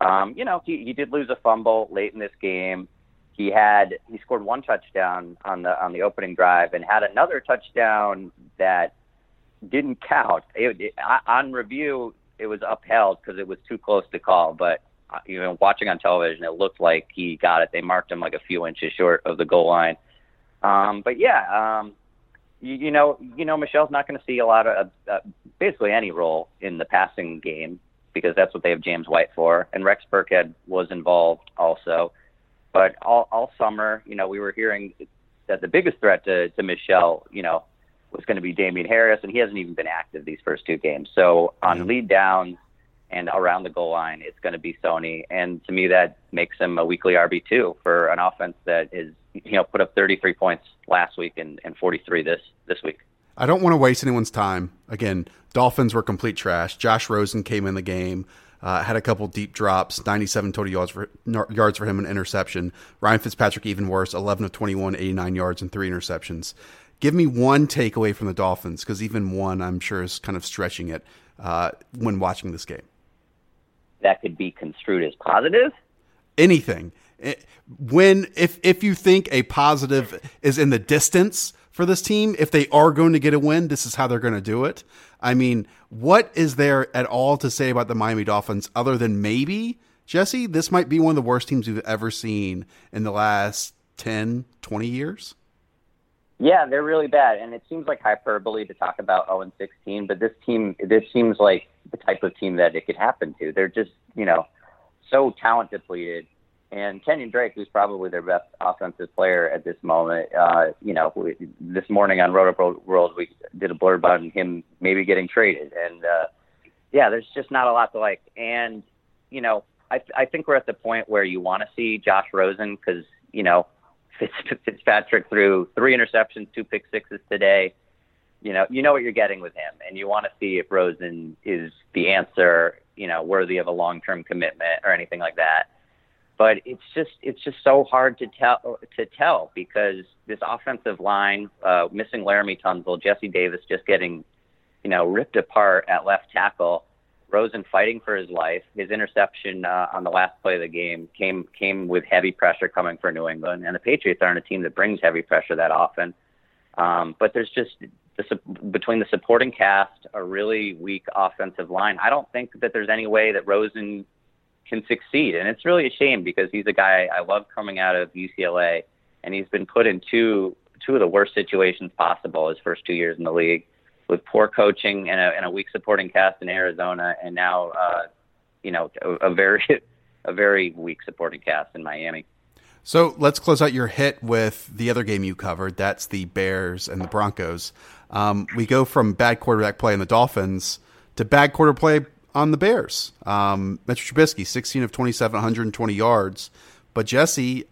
Um, you know, he, he did lose a fumble late in this game. He had he scored one touchdown on the on the opening drive and had another touchdown that didn't count. It, it, on review, it was upheld because it was too close to call. But uh, you know, watching on television, it looked like he got it. They marked him like a few inches short of the goal line. Um, but yeah, um, you, you know, you know, Michel's not going to see a lot of uh, basically any role in the passing game because that's what they have James White for, and Rex Burkhead was involved also. But all, all summer, you know, we were hearing that the biggest threat to, to Michel, you know, was going to be Damien Harris, and he hasn't even been active these first two games. So on lead downs and around the goal line, it's going to be Sony, and to me, that makes him a weekly RB two for an offense that is you know put up 33 points last week and, and 43 this this week. I don't want to waste anyone's time. Again, Dolphins were complete trash. Josh Rosen came in the game, uh, had a couple deep drops, 97 total yards for yards for him, an interception. Ryan Fitzpatrick even worse, 11 of 21, 89 yards and three interceptions. Give me one takeaway from the Dolphins because even one, I'm sure, is kind of stretching it uh, when watching this game. That could be construed as positive. Anything Eh, when if if you think a positive is in the distance for this team, if they are going to get a win, this is how they're going to do it. I mean, what is there at all to say about the Miami Dolphins other than maybe Jesse, this might be one of the worst teams we've ever seen in the last 10, 20 years? Yeah, they're really bad, and it seems like hyperbole to talk about 0 and 16. But this team, this seems like the type of team that it could happen to. They're just, you know, so talent depleted. And Kenyon Drake, who's probably their best offensive player at this moment, uh, you know, we, this morning on Rotoworld, we did a blurb on him maybe getting traded. And, uh, yeah, there's just not a lot to like. And, you know, I, I think we're at the point where you want to see Josh Rosen because, you know, Fitz, Fitzpatrick threw three interceptions, two pick sixes today. You know, you know what you're getting with him, and you want to see if Rosen is the answer, you know, worthy of a long-term commitment or anything like that but it's just it's just so hard to tell to tell because this offensive line, uh, missing Laremy Tunsil, Jesse Davis just getting, you know, ripped apart at left tackle. Rosen fighting for his life. His interception uh, on the last play of the game came came with heavy pressure coming for New England, and the Patriots aren't a team that brings heavy pressure that often. Um, but there's just the, between the supporting cast, a really weak offensive line. I don't think that there's any way that Rosen can succeed. And it's really a shame because he's a guy I love coming out of UCLA, and he's been put in two two of the worst situations possible his first two years in the league, with poor coaching and a, and a weak supporting cast in Arizona, and now uh, you know a, a very a very weak supporting cast in Miami. So let's close out your hit with the other game you covered. That's the Bears and the Broncos. Um, we go from bad quarterback play in the Dolphins to bad quarter play on the Bears. Um, Mitch Trubisky, 16 of 27, 120 yards. But Jesse,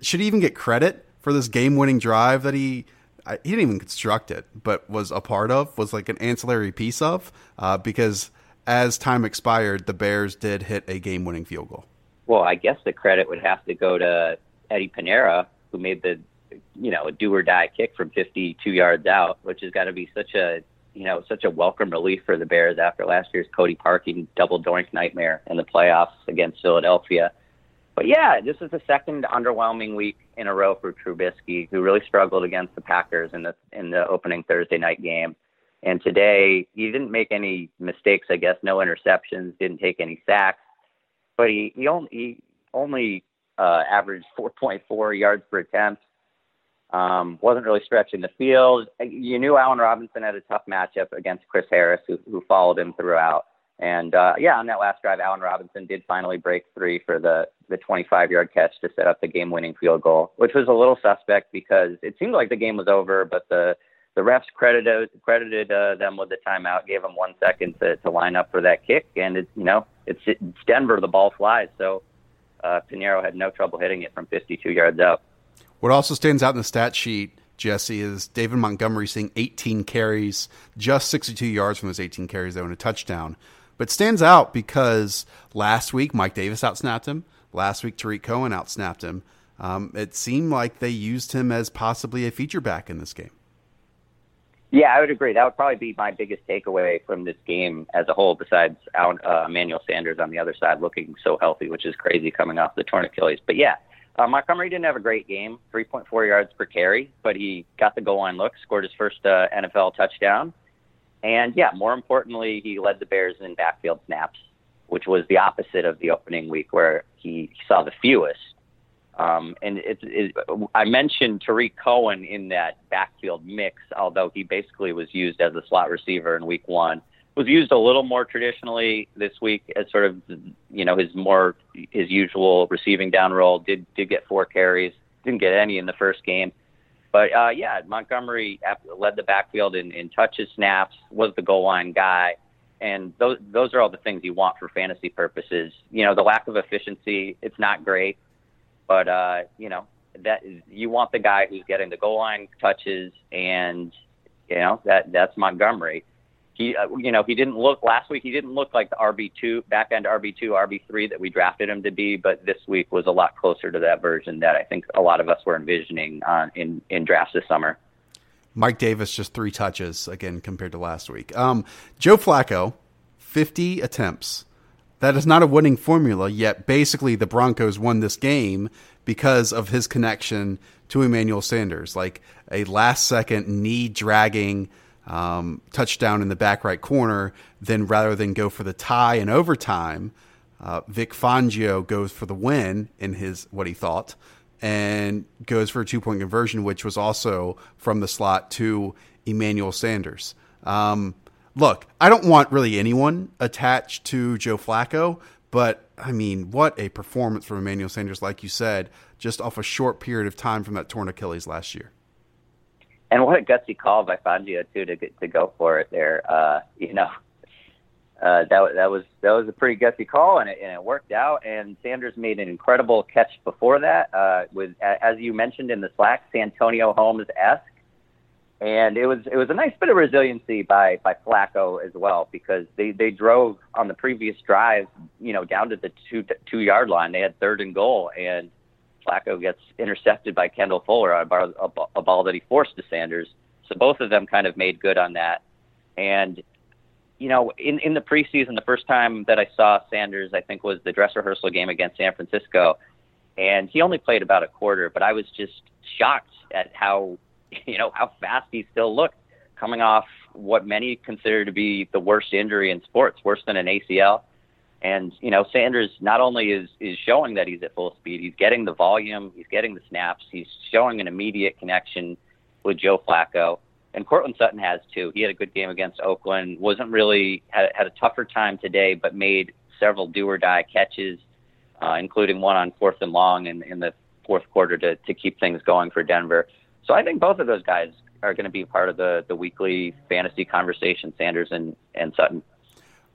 should he even get credit for this game-winning drive that he he didn't even construct it, but was a part of, was like an ancillary piece of, uh, because as time expired, the Bears did hit a game-winning field goal. Well, I guess the credit would have to go to Eddy Piñeiro, who made the, you know, a do or die kick from 52 yards out, which has got to be such a you know, such a welcome relief for the Bears after last year's Cody Parkey double doink nightmare in the playoffs against Philadelphia. But yeah, this is the second underwhelming week in a row for Trubisky, who really struggled against the Packers in the in the opening Thursday night game. And today, he didn't make any mistakes. I guess no interceptions, didn't take any sacks, but he he only he only uh, averaged 4.4 yards per attempt, Um, wasn't really stretching the field. You knew Allen Robinson had a tough matchup against Chris Harris, who, who followed him throughout. And uh, yeah, on that last drive, Allen Robinson did finally break three for the the 25 yard catch to set up the game winning field goal, which was a little suspect because it seemed like the game was over, but the the refs credited credited uh, them with the timeout, gave them one second to, to line up for that kick, and it's you know it's, it's Denver, the ball flies, so uh, Piñeiro had no trouble hitting it from 52 yards out. What also stands out in the stat sheet, Jesse, is David Montgomery seeing 18 carries, just 62 yards from those 18 carries, though, and a touchdown. But stands out because last week Mike Davis outsnapped him. Last week Tarik Cohen outsnapped him. Um, it seemed like they used him as possibly a feature back in this game. Yeah, I would agree. That would probably be my biggest takeaway from this game as a whole, besides uh, Emmanuel Sanders on the other side looking so healthy, which is crazy coming off the torn Achilles. But yeah, uh, Montgomery didn't have a great game, 3.4 yards per carry, but he got the goal line look, scored his first uh, NFL touchdown. And yeah, more importantly, he led the Bears in backfield snaps, which was the opposite of the opening week where he saw the fewest. Um, and it, it, I mentioned Tarik Cohen in that backfield mix, although he basically was used as a slot receiver in week one. Was used a little more traditionally this week as sort of, you know, his more his usual receiving down role. Did did get four carries, didn't get any in the first game, but uh, yeah, Montgomery led the backfield in, in touches, snaps, was the goal line guy, and those those are all the things you want for fantasy purposes. You know, the lack of efficiency, it's not great but uh, you know that you want the guy who's getting the goal line touches, and you know that that's Montgomery. He, uh, you know, he didn't look last week. He didn't look like the RB two back end RB two RB three that we drafted him to be, but this week was a lot closer to that version that I think a lot of us were envisioning on, in in drafts this summer. Mike Davis just three touches again compared to last week. Um, Joe Flacco, fifty attempts, that is not a winning formula, yet basically the Broncos won this game because of his connection to Emmanuel Sanders. Like a last second knee dragging um, touchdown in the back right corner, then rather than go for the tie in overtime, uh, Vic Fangio goes for the win in his what he thought and goes for a two point conversion, which was also from the slot to Emmanuel Sanders. Um, look, I don't want really anyone attached to Joe Flacco, but I mean, what a performance from Emmanuel Sanders, like you said, just off a short period of time from that torn Achilles last year. And what a gutsy call by Fangio too to to go for it there. Uh, you know, uh, that that was that was a pretty gutsy call, and it, and it worked out. And Sanders made an incredible catch before that, uh, with as you mentioned in the Slack, Santonio Holmes esque and it was it was a nice bit of resiliency by by Flacco as well because they they drove on the previous drive, you know, down to the two two yard line. They had third and goal, and Flacco gets intercepted by Kendall Fuller on a, a ball that he forced to Sanders. So both of them kind of made good on that. And you know, in in the preseason, the first time that I saw Sanders, I think was the dress rehearsal game against San Francisco, and he only played about a quarter. But I was just shocked at how you know, how fast he still looked coming off what many consider to be the worst injury in sports, worse than an ACL. And, you know, Sanders not only is, is showing that he's at full speed, he's getting the volume, he's getting the snaps, he's showing an immediate connection with Joe Flacco. And Courtland Sutton has too. He had a good game against Oakland, wasn't really, had, had a tougher time today, but made several do or die catches, uh, including one on fourth and long in, in the fourth quarter to, to keep things going for Denver. So I think both of those guys are going to be part of the the weekly fantasy conversation. Sanders and and Sutton.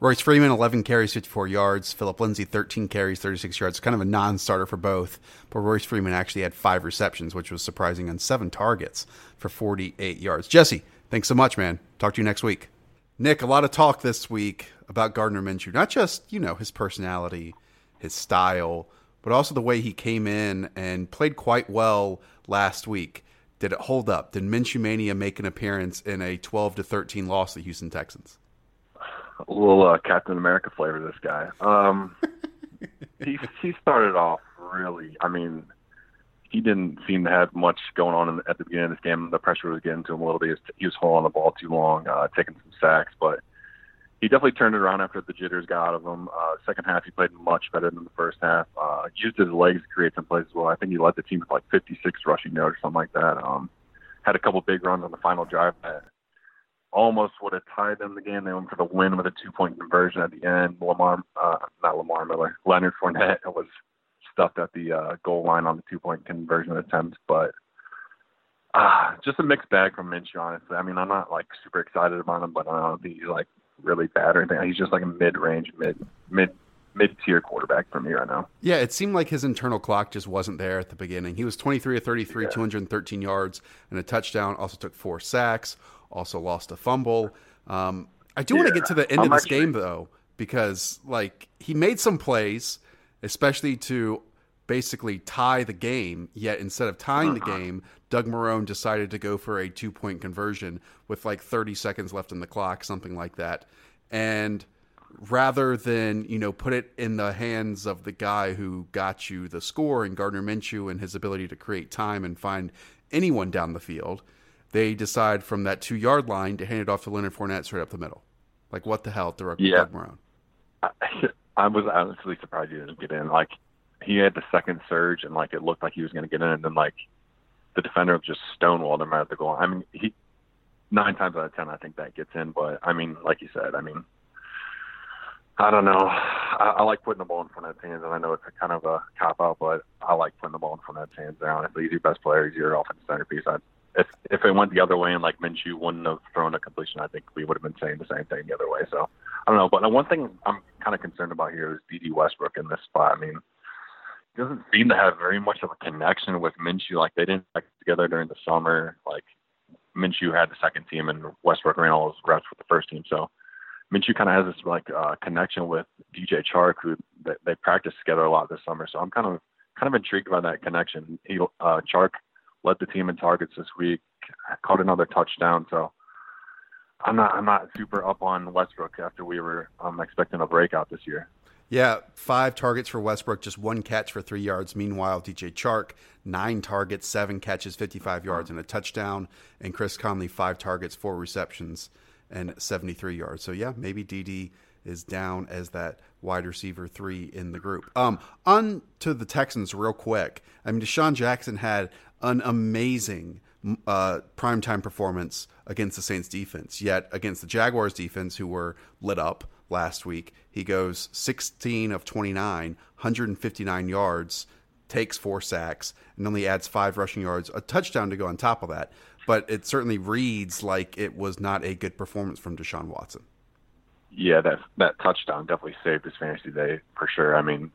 Royce Freeman, 11 carries, 54 yards. Phillip Lindsay, 13 carries, 36 yards. Kind of a non starter for both. But Royce Freeman actually had five receptions, which was surprising, on seven targets for 48 yards. Jesse, thanks so much, man. Talk to you next week. Nick, a lot of talk this week about Gardner Minshew. Not just, you know, his personality, his style, but also the way he came in and played quite well last week. Did it hold up? Did Minshew Mania make an appearance in a 12 to 13 loss to the Houston Texans? A little uh, Captain America flavor, this guy. Um, he he started off really. I mean, he didn't seem to have much going on in, at the beginning of this game. The pressure was getting to him a little bit. He was holding on the ball too long, uh, taking some sacks, but he definitely turned it around after the jitters got out of him. Uh, second half, he played much better than the first half. Uh, used his legs to create some plays as well. I think he led the team with like 56 rushing yards or something like that. Um, had a couple big runs on the final drive that almost would have tied them the game. They went for the win with a two-point conversion at the end. Lamar, uh, not Lamar Miller, Leonard Fournette was stuffed at the uh, goal line on the two-point conversion attempt, but uh, just a mixed bag from Minshew. Honestly, I mean, I'm not like super excited about him, but I don't think he's like really bad or anything. He's just like a mid-range, mid mid mid tier quarterback for me right now. Yeah, it seemed like his internal clock just wasn't there at the beginning. He was 23 of 33, yeah. 213 yards and a touchdown. Also took four sacks. Also lost a fumble. Um, I do yeah. want to get to the end I'm of this actually... game though, because like he made some plays, especially to basically tie the game. Yet instead of tying uh-huh. the game, Doug Marrone decided to go for a two point conversion with like 30 seconds left in the clock, something like that. And rather than you know put it in the hands of the guy who got you the score and Gardner Minshew and his ability to create time and find anyone down the field, they decide from that two yard line to hand it off to Leonard Fournette straight up the middle. Like what the hell, Doug yeah. Marrone? I, I was honestly surprised he didn't get in. Like he had the second surge and like it looked like he was going to get in, and then like the defender just stonewalled him at the goal. I mean, he nine times out of ten, I think that gets in. But I mean, like you said, I mean, I don't know. I, I like putting the ball in front of hands, and I know it's a kind of a cop out, but I like putting the ball in front of hands. There, honestly, he's your best player. He's your offensive centerpiece. I, if if it went the other way and like Minshew wouldn't have thrown a completion, I think we would have been saying the same thing the other way. So I don't know. But one thing I'm kind of concerned about here is Dede Westbrook in this spot. I mean, he doesn't seem to have very much of a connection with Minshew. Like they didn't like together during the summer. Like Minshew had the second team and Westbrook ran all those reps with the first team. So Minshew kind of has this like uh, connection with DJ Chark, who they, they practice together a lot this summer. So I'm kind of kind of intrigued by that connection. He uh, Chark led the team in targets this week, caught another touchdown. So I'm not I'm not super up on Westbrook after we were um, expecting a breakout this year. Yeah, five targets for Westbrook, just one catch for three yards. Meanwhile, DJ Chark, nine targets, seven catches, 55 yards, and a touchdown. And Chris Conley, five targets, four receptions, and 73 yards. So, yeah, maybe DD is down as that wide receiver three in the group. Um, on to the Texans, real quick. I mean, DeSean Jackson had an amazing uh, primetime performance against the Saints defense, yet against the Jaguars defense, who were lit up last week. He goes 16 of 29, 159 yards, takes four sacks, and only adds five rushing yards, a touchdown to go on top of that. But it certainly reads like it was not a good performance from Deshaun Watson. Yeah, that that touchdown definitely saved his fantasy day for sure. I mean,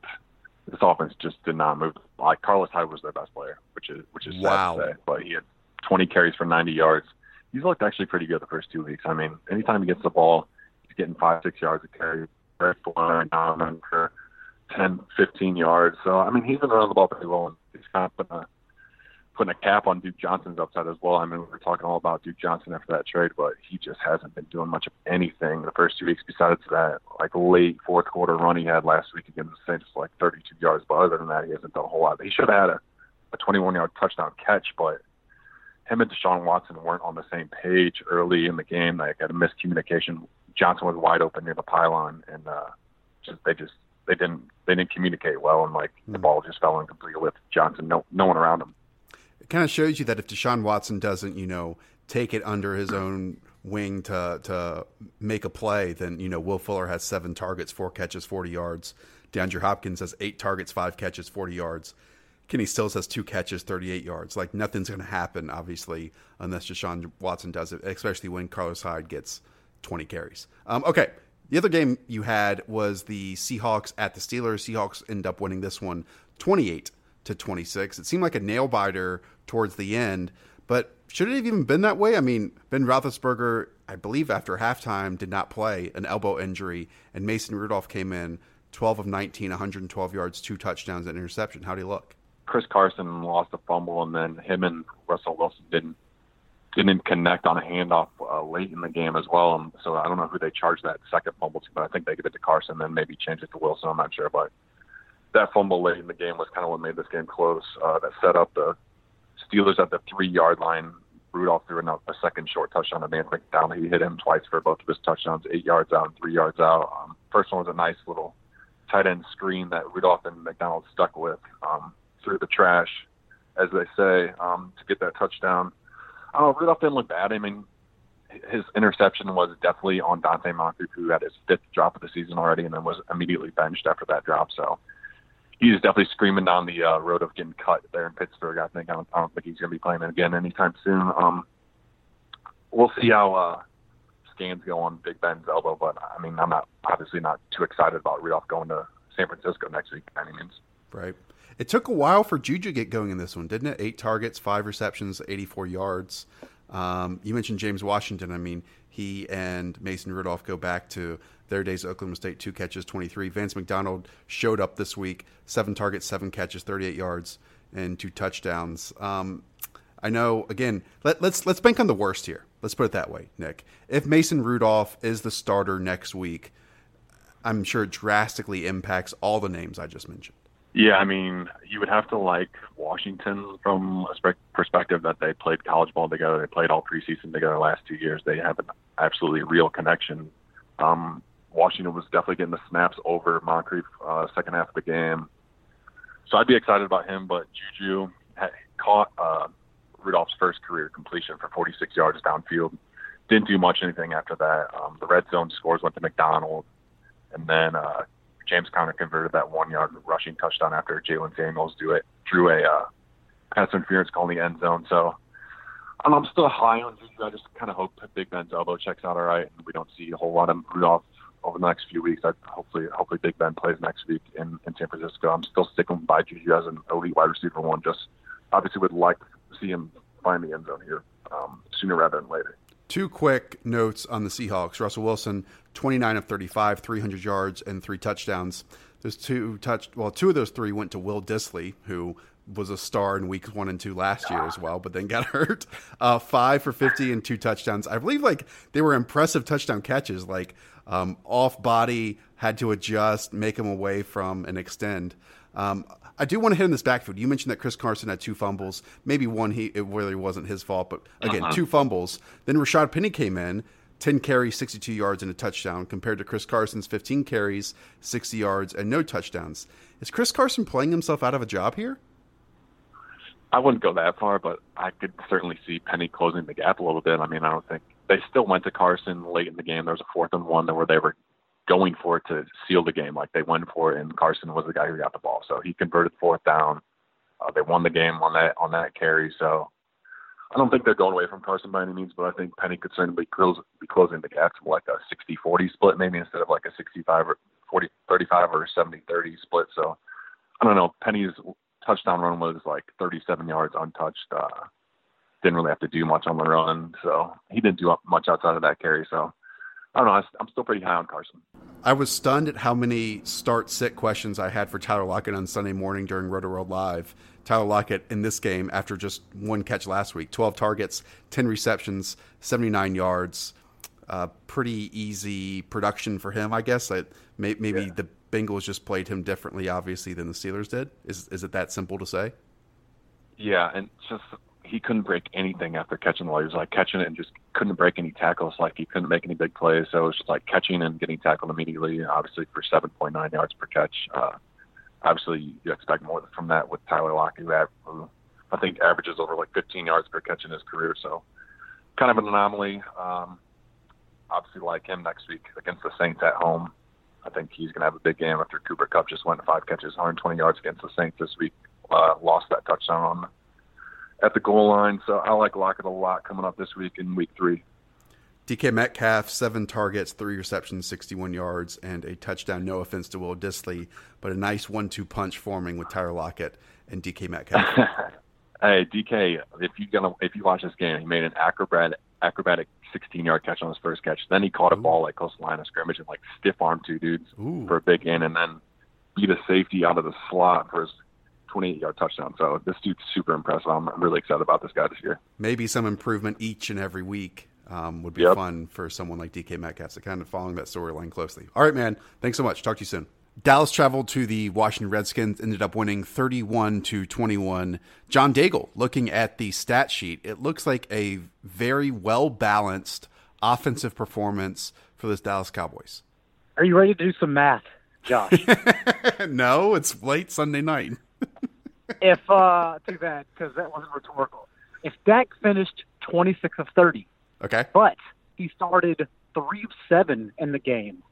this offense just did not move. Like Carlos Hyde was their best player, which is which is wow. sad to say. But he had 20 carries for 90 yards. He's looked actually pretty good the first two weeks. I mean, anytime he gets the ball, he's getting five, six yards of carry, right for down for 10, 15 yards. So, I mean, he's been running the ball pretty well. And he's kind of putting a, putting a cap on Duke Johnson's upside as well. I mean, we were talking all about Duke Johnson after that trade, but he just hasn't been doing much of anything the first two weeks besides that, like, late fourth quarter run he had last week against the Saints, like 32 yards. But other than that, he hasn't done a whole lot. He should have had a, a 21 yard touchdown catch, but him and Deshaun Watson weren't on the same page early in the game. Like had a miscommunication Johnson was wide open near the pylon, and uh, just they just they didn't they didn't communicate well, and like mm the hmm. ball just fell in completely with Johnson. No no one around him. Kind of shows you that if Deshaun Watson doesn't, you know, take it under his own wing to to make a play, then you know Will Fuller has seven targets, four catches, forty yards. DeAndre Hopkins has eight targets, five catches, forty yards. Kenny Stills has two catches, 38 yards. Like nothing's going to happen, obviously, unless Deshaun Watson does it, especially when Carlos Hyde gets 20 carries. Um, okay. The other game you had was the Seahawks at the Steelers. Seahawks end up winning this one 28 to 26. It seemed like a nail biter towards the end, but should it have even been that way? I mean, Ben Roethlisberger, I believe after halftime, did not play, an elbow injury, and Mason Rudolph came in 12 of 19, 112 yards, two touchdowns, and interception. How do you look? Chris Carson lost a fumble, and then him and Russell Wilson didn't didn't connect on a handoff uh, late in the game as well. And so I don't know who they charged that second fumble to, but I think they gave it to Carson, then maybe changed it to Wilson. I'm not sure, but that fumble late in the game was kind of what made this game close. Uh, that set up the Steelers at the three yard line. Rudolph threw a, a second short touchdown to Vance McDonald. He hit him twice for both of his touchdowns, eight yards out and three yards out. Um, first one was a nice little tight end screen that Rudolph and McDonald stuck with um, through the trash, as they say, um, to get that touchdown. I don't know. Rudolph didn't look bad. I mean, his interception was definitely on Donte Moncrief, who had his fifth drop of the season already, and then was immediately benched after that drop. So he's definitely screaming down the uh, road of getting cut there in Pittsburgh. I think I don't, I don't think he's going to be playing again anytime soon. Um, we'll see how uh, scans go on Big Ben's elbow, but I mean, I'm not obviously not too excited about Rudolph going to San Francisco next week by any means. Right. It took a while for Juju to get going in this one, didn't it? Eight targets, five receptions, 84 yards. Um, you mentioned James Washington. I mean, he and Mason Rudolph go back to their days at Oklahoma State, two catches, 23. Vance McDonald showed up this week, seven targets, seven catches, 38 yards, and two touchdowns. Um, I know. Again, let, let's let's bank on the worst here. Let's put it that way, Nick. If Mason Rudolph is the starter next week, I'm sure it drastically impacts all the names I just mentioned. Yeah, I mean, you would have to like Washington from a perspective that they played college ball together. They played all preseason together the last two years. They have an absolutely real connection. Um, Washington was definitely getting the snaps over Moncrief uh, second half of the game. So I'd be excited about him, but Juju had caught uh, Rudolph's first career completion for 46 yards downfield. Didn't do much anything after that. Um, the red zone scores went to McDonald, and then uh, James Conner converted that one yard rushing touchdown after Jaylen Samuels do it drew a uh, pass interference call in the end zone. So I'm still high on Juju. I just kind of hope Big Ben's elbow checks out all right, and we don't see a whole lot of Rudolph over the next few weeks. I hopefully hopefully Big Ben plays next week in, in San Francisco. I'm still sticking by Juju as an elite wide receiver one. Just obviously would like to see him find the end zone here um, sooner rather than later. Two quick notes on the Seahawks. Russell Wilson, 29 of 35, 300 yards and three touchdowns. Those two touched. Well, two of those three went to Will Dissly, who was a star in weeks one and two last year as well, but then got hurt. Uh, five for 50 and two touchdowns. I believe like they were impressive touchdown catches. Like um, off body, had to adjust, make him away from and extend. Um, I do want to hit in this backfield. You mentioned that Chris Carson had two fumbles, maybe one he it really wasn't his fault, but again, uh-huh. two fumbles. Then Rashad Penny came in, 10 carries, 62 yards and a touchdown compared to Chris Carson's 15 carries, 60 yards and no touchdowns. Is Chris Carson playing himself out of a job here? I wouldn't go that far, but I could certainly see Penny closing the gap a little bit. I mean, I don't think they still went to Carson late in the game. There was a fourth and one where they were going for it to seal the game. Like they went for it, and Carson was the guy who got the ball. So he converted fourth down. Uh, they won the game on that on that carry. So I don't think they're going away from Carson by any means, but I think Penny could certainly be closing the gap to like a 60-40 split, maybe instead of like a 65 or 40 35 or 70-30 split. So I don't know. Penny's touchdown run was like 37 yards untouched. Uh, didn't really have to do much on the run, so he didn't do much outside of that carry. So I don't know. I'm still pretty high on Carson. I was stunned at how many start sit questions I had for Tyler Lockett on Sunday morning during Rotoworld Live. Tyler Lockett in this game, after just one catch last week, 12 targets, 10 receptions, 79 yards. Uh, pretty easy production for him, I guess. I, may, maybe yeah. the Bengals just played him differently, obviously, than the Steelers did. Is is it that simple to say? Yeah, and just he couldn't break anything after catching the ball. He was like catching it and just couldn't break any tackles. Like he couldn't make any big plays. So it was just like catching and getting tackled immediately. Obviously for 7.9 yards per catch. Uh, obviously you expect more from that with Tyler Lockett, who, I think averages over like 15 yards per catch in his career. So kind of an anomaly. Um, obviously like him next week against the Saints at home. I think he's going to have a big game after Cooper Kupp just went five catches, 120 yards against the Saints this week. Uh, lost that touchdown on at the goal line. So I like Lockett a lot coming up this week in week three. DK Metcalf, seven targets, three receptions, 61 yards, and a touchdown. No offense to Will Dissly, but a nice one two punch forming with Tyler Lockett and DK Metcalf. hey, DK, if you gonna if you watch this game, he made an acrobatic acrobatic 16 yard catch on his first catch. Then he caught a Ooh. ball like close to line of scrimmage and like stiff arm two dudes Ooh. for a big in, and then beat a safety out of the slot for his 28 yard touchdown. So this dude's super impressive. I'm really excited about this guy this year. Maybe some improvement each and every week um, would be yep. fun for someone like DK Metcalf. So kind of following that storyline closely. All right, man. Thanks so much. Talk to you soon. Dallas traveled to the Washington Redskins, ended up winning 31 to 21. John Daigle, looking at the stat sheet, it looks like a very well balanced offensive performance for this Dallas Cowboys. Are you ready to do some math, Josh? no, it's late Sunday night. if uh too bad because that wasn't rhetorical. If Dak finished 26 of 30, okay, but he started three of seven in the game,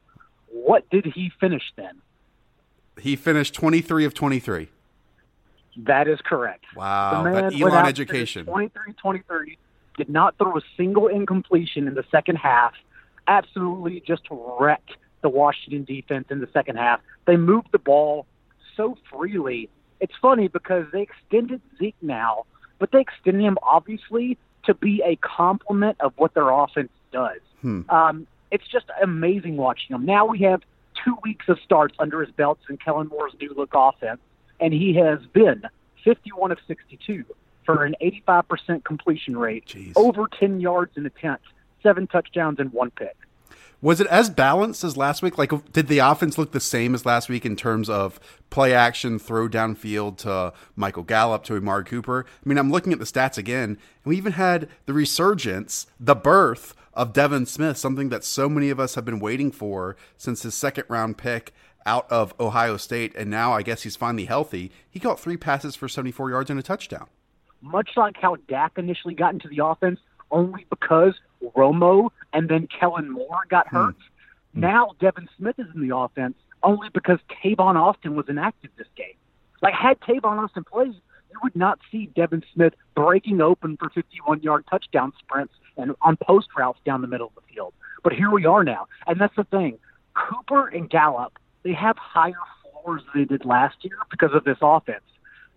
what did he finish then? He finished 23 of 23. That is correct. Wow. That Elon education. 23 23. Did not throw a single incompletion in the second half. Absolutely just wrecked the Washington defense in the second half. They moved the ball so freely. It's funny because they extended Zeke now, but they extended him obviously to be a complement of what their offense does. Hmm. Um, it's just amazing watching him. Now we have two weeks of starts under his belts in Kellen Moore's new look offense, and he has been 51 of 62 for an 85% completion rate, Jeez. over 10 yards in attempts, seven touchdowns, and one pick. Was it as balanced as last week? Like, did the offense look the same as last week in terms of play action, throw downfield to Michael Gallup, to Amari Cooper? I mean, I'm looking at the stats again, and we even had the resurgence, the birth of Devin Smith, something that so many of us have been waiting for since his second round pick out of Ohio State, and now I guess he's finally healthy. He caught three passes for 74 yards and a touchdown. Much like how Dak initially got into the offense, only because Romo and then Kellen Moore got hurt. Hmm. Now Devin Smith is in the offense only because Tavon Austin was inactive this game. Like had Tavon Austin played, you would not see Devin Smith breaking open for 51 yard touchdown sprints and on post routes down the middle of the field. But here we are now. And that's the thing. Cooper and Gallup, they have higher floors than they did last year because of this offense.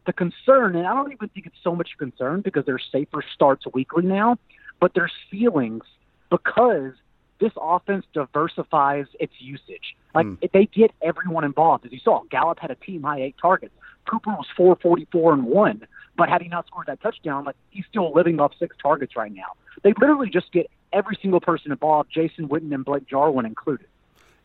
The concern, and I don't even think it's so much concern because there's safer starts weekly now, but there's feelings because this offense diversifies its usage. Like mm. they get everyone involved. As you saw, Gallup had a team high eight targets. Cooper was 444 and one, but had he not scored that touchdown, like he's still living off six targets right now. They literally just get every single person involved, Jason Witten and Blake Jarwin included.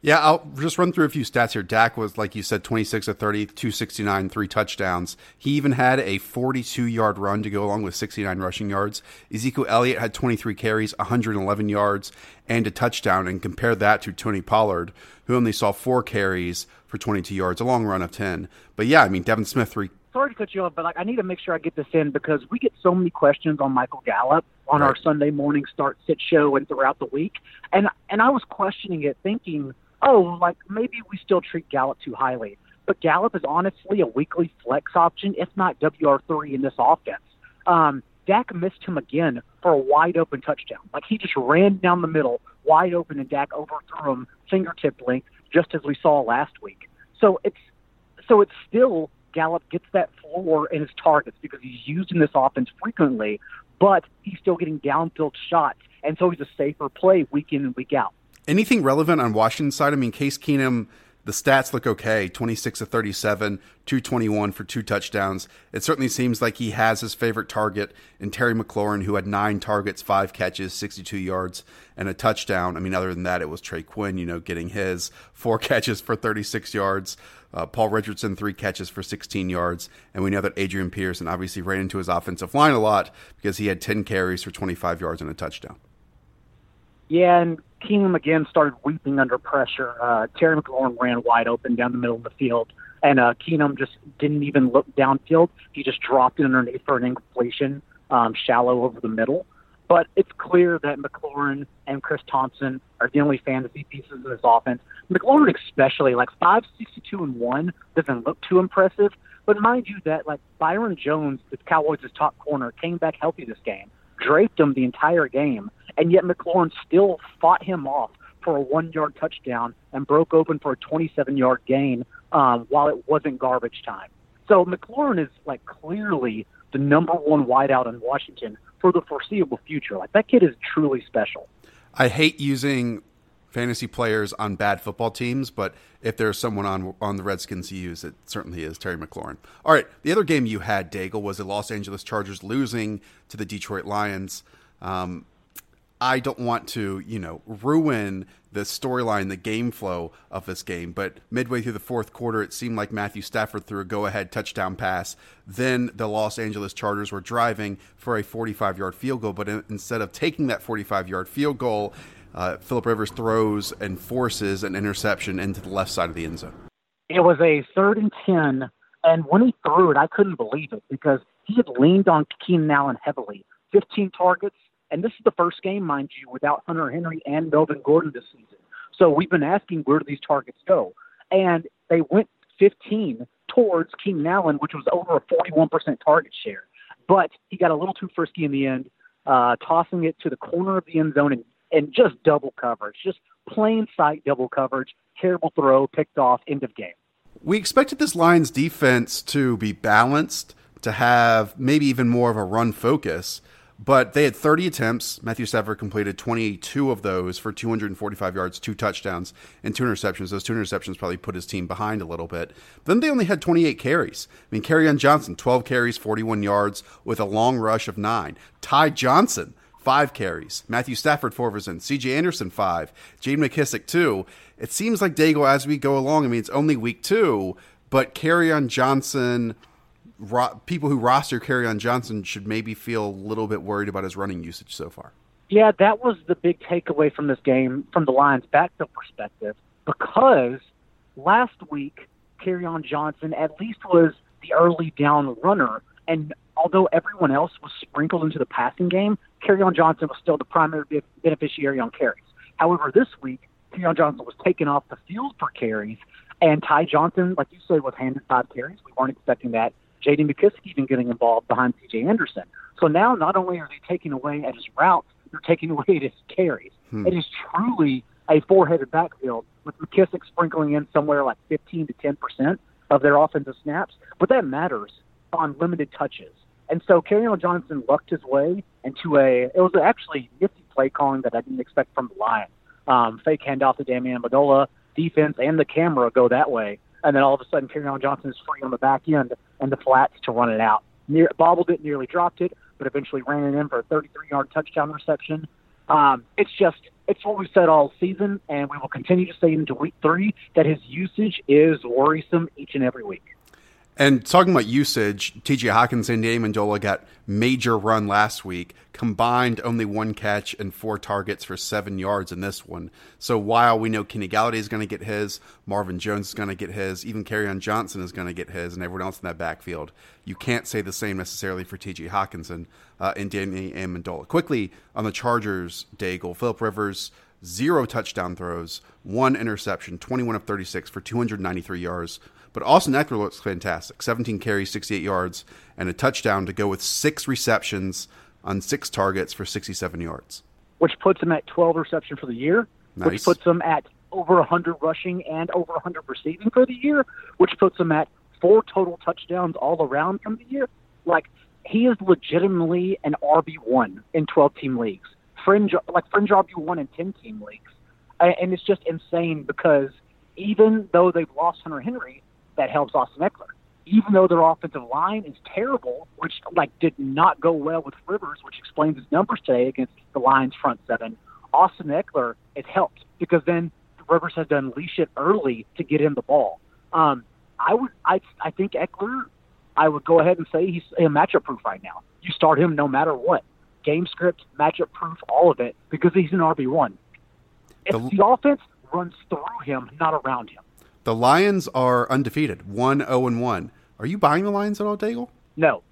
Yeah, I'll just run through a few stats here. Dak was, like you said, 26 of 30, 269, three touchdowns. He even had a 42 yard run to go along with 69 rushing yards. Ezekiel Elliott had 23 carries, 111 yards, and a touchdown. And compare that to Tony Pollard, who only saw four carries for 22 yards, a long run of 10. But yeah, I mean, Devin Smith, three. Sorry to cut you off, but like I need to make sure I get this in because we get so many questions on Michael Gallup on right. our Sunday morning start sit show and throughout the week. And and I was questioning it, thinking oh, like maybe we still treat Gallup too highly. But Gallup is honestly a weekly flex option, if not WR3 in this offense. Um, Dak missed him again for a wide open touchdown. Like he just ran down the middle, wide open, and Dak overthrew him fingertip length, just as we saw last week. So it's so it's still Gallup gets that floor in his targets because he's used in this offense frequently, but he's still getting downfield shots, and so he's a safer play week in and week out. Anything relevant on Washington's side? I mean, Case Keenum, the stats look okay 26 to 37, 221 for two touchdowns. It certainly seems like he has his favorite target in Terry McLaurin, who had nine targets, five catches, 62 yards, and a touchdown. I mean, other than that, it was Trey Quinn, you know, getting his four catches for 36 yards. Uh, Paul Richardson, three catches for 16 yards. And we know that Adrian Peterson obviously ran into his offensive line a lot because he had 10 carries for 25 yards and a touchdown. Yeah, and Keenum again started weeping under pressure. Uh, Terry McLaurin ran wide open down the middle of the field, and uh, Keenum just didn't even look downfield. He just dropped it underneath for an incompletion, um, shallow over the middle. But it's clear that McLaurin and Chris Thompson are the only fantasy pieces of this offense. McLaurin especially, like 562 and 1 doesn't look too impressive. But mind you that like Byron Jones, the Cowboys' top corner, came back healthy this game, draped him the entire game, and yet McLaurin still fought him off for a one yard touchdown and broke open for a 27 yard gain um, while it wasn't garbage time. So McLaurin is like clearly the number one wideout in Washington for the foreseeable future. Like that kid is truly special. I hate using fantasy players on bad football teams, but if there's someone on on the Redskins to use, it certainly is Terry McLaurin. All right, the other game you had, Daigle, was the Los Angeles Chargers losing to the Detroit Lions. Um, I don't want to, you know, ruin the storyline, the game flow of this game. But midway through the fourth quarter, it seemed like Matthew Stafford threw a go ahead touchdown pass. Then the Los Angeles Chargers were driving for a 45 yard field goal. But in, instead of taking that 45 yard field goal, uh, Philip Rivers throws and forces an interception into the left side of the end zone. It was a third and 10. And when he threw it, I couldn't believe it because he had leaned on Keenan Allen heavily. 15 targets, and this is the first game, mind you, without Hunter Henry and Melvin Gordon this season. So we've been asking where do these targets go? And they went 15 towards Keenan Allen, which was over a 41% target share. But he got a little too frisky in the end, uh, tossing it to the corner of the end zone and, and just double coverage, just plain sight double coverage. Terrible throw, picked off, end of game. We expected this Lions defense to be balanced, to have maybe even more of a run focus. But they had 30 attempts. Matthew Stafford completed 22 of those for 245 yards, two touchdowns, and two interceptions. Those two interceptions probably put his team behind a little bit. Then they only had 28 carries. I mean, Kerryon Johnson, 12 carries, 41 yards, with a long rush of nine. Ty Johnson, five carries. Matthew Stafford, four of his. CJ Anderson, five. J.D. McKissic, two. It seems like Daigle, as we go along, I mean, it's only week two, but Kerryon Johnson ro- people who roster Kerryon Johnson should maybe feel a little bit worried about his running usage so far. Yeah, that was the big takeaway from this game from the Lions' backfield perspective because last week Kerryon Johnson at least was the early down runner, and although everyone else was sprinkled into the passing game, Kerryon Johnson was still the primary beneficiary on carries. However, this week Kerryon Johnson was taken off the field for carries, and Ty Johnson, like you said, was handed five carries. We weren't expecting that. J.D. McKissic even getting involved behind C.J. Anderson. So now not only are they taking away at his routes, they're taking away at his carries. Hmm. It is truly a four-headed backfield with McKissic sprinkling in somewhere like 15 to 10 percent of their offensive snaps, but that matters on limited touches. And so Kerryon Johnson lucked his way into a. It was actually nifty play calling that I didn't expect from the Lions. Um, fake handoff to Danny Amendola, defense and the camera go that way, and then all of a sudden Kerryon Johnson is free on the back end and the flats to run it out. Near, bobbled it, nearly dropped it, but eventually ran it in for a 33-yard touchdown reception. Um, it's just it's what we've said all season, and we will continue to say into week three that his usage is worrisome each and every week. And talking about usage, TJ Hockenson and Amendola got major run last week, combined only one catch and four targets for seven yards in this one. So while we know Kenny Golladay is going to get his, Marvin Jones is going to get his, even Kerryon Johnson is going to get his, and everyone else in that backfield, you can't say the same necessarily for TJ Hockenson uh, and Danny Amendola. Quickly on the Chargers, Daigle, Philip Rivers, zero touchdown throws, one interception, 21 of 36 for 293 yards. But Austin Ekeler looks fantastic 17 carries, 68 yards, and a touchdown to go with six receptions on six targets for 67 yards. Which puts him at 12 reception for the year, nice. which puts him at over 100 rushing and over 100 receiving for the year, which puts him at four total touchdowns all around from the year. Like, he is legitimately an RB1 in 12 team leagues, fringe, like fringe RB1 in 10 team leagues. And it's just insane because even though they've lost Hunter Henry, that helps Austin Ekeler. Even though their offensive line is terrible, which like did not go well with Rivers, which explains his numbers today against the Lions front seven, Austin Ekeler has helped because then Rivers has to unleash it early to get him the ball. Um, I would, I, I think Ekeler, I would go ahead and say he's a matchup proof right now. You start him no matter what, game script, matchup proof, all of it because he's an RB one. If the, the offense runs through him, not around him. The Lions are undefeated, 1 0 and 1. Are you buying the Lions at all, Daigle? No.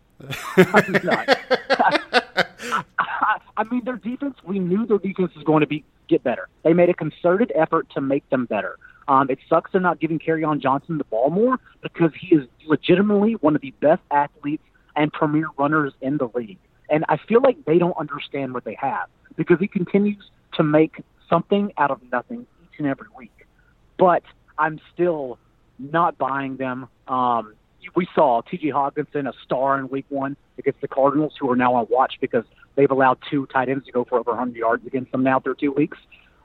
I'm not. I mean, their defense, we knew their defense was going to be get better. They made a concerted effort to make them better. Um, it sucks they're not giving Kerryon Johnson the ball more because he is legitimately one of the best athletes and premier runners in the league. And I feel like they don't understand what they have because he continues to make something out of nothing each and every week. But I'm still not buying them. Um, we saw T.J. Hockenson, a star in Week One against the Cardinals, who are now on watch because they've allowed two tight ends to go for over 100 yards against them now through two weeks.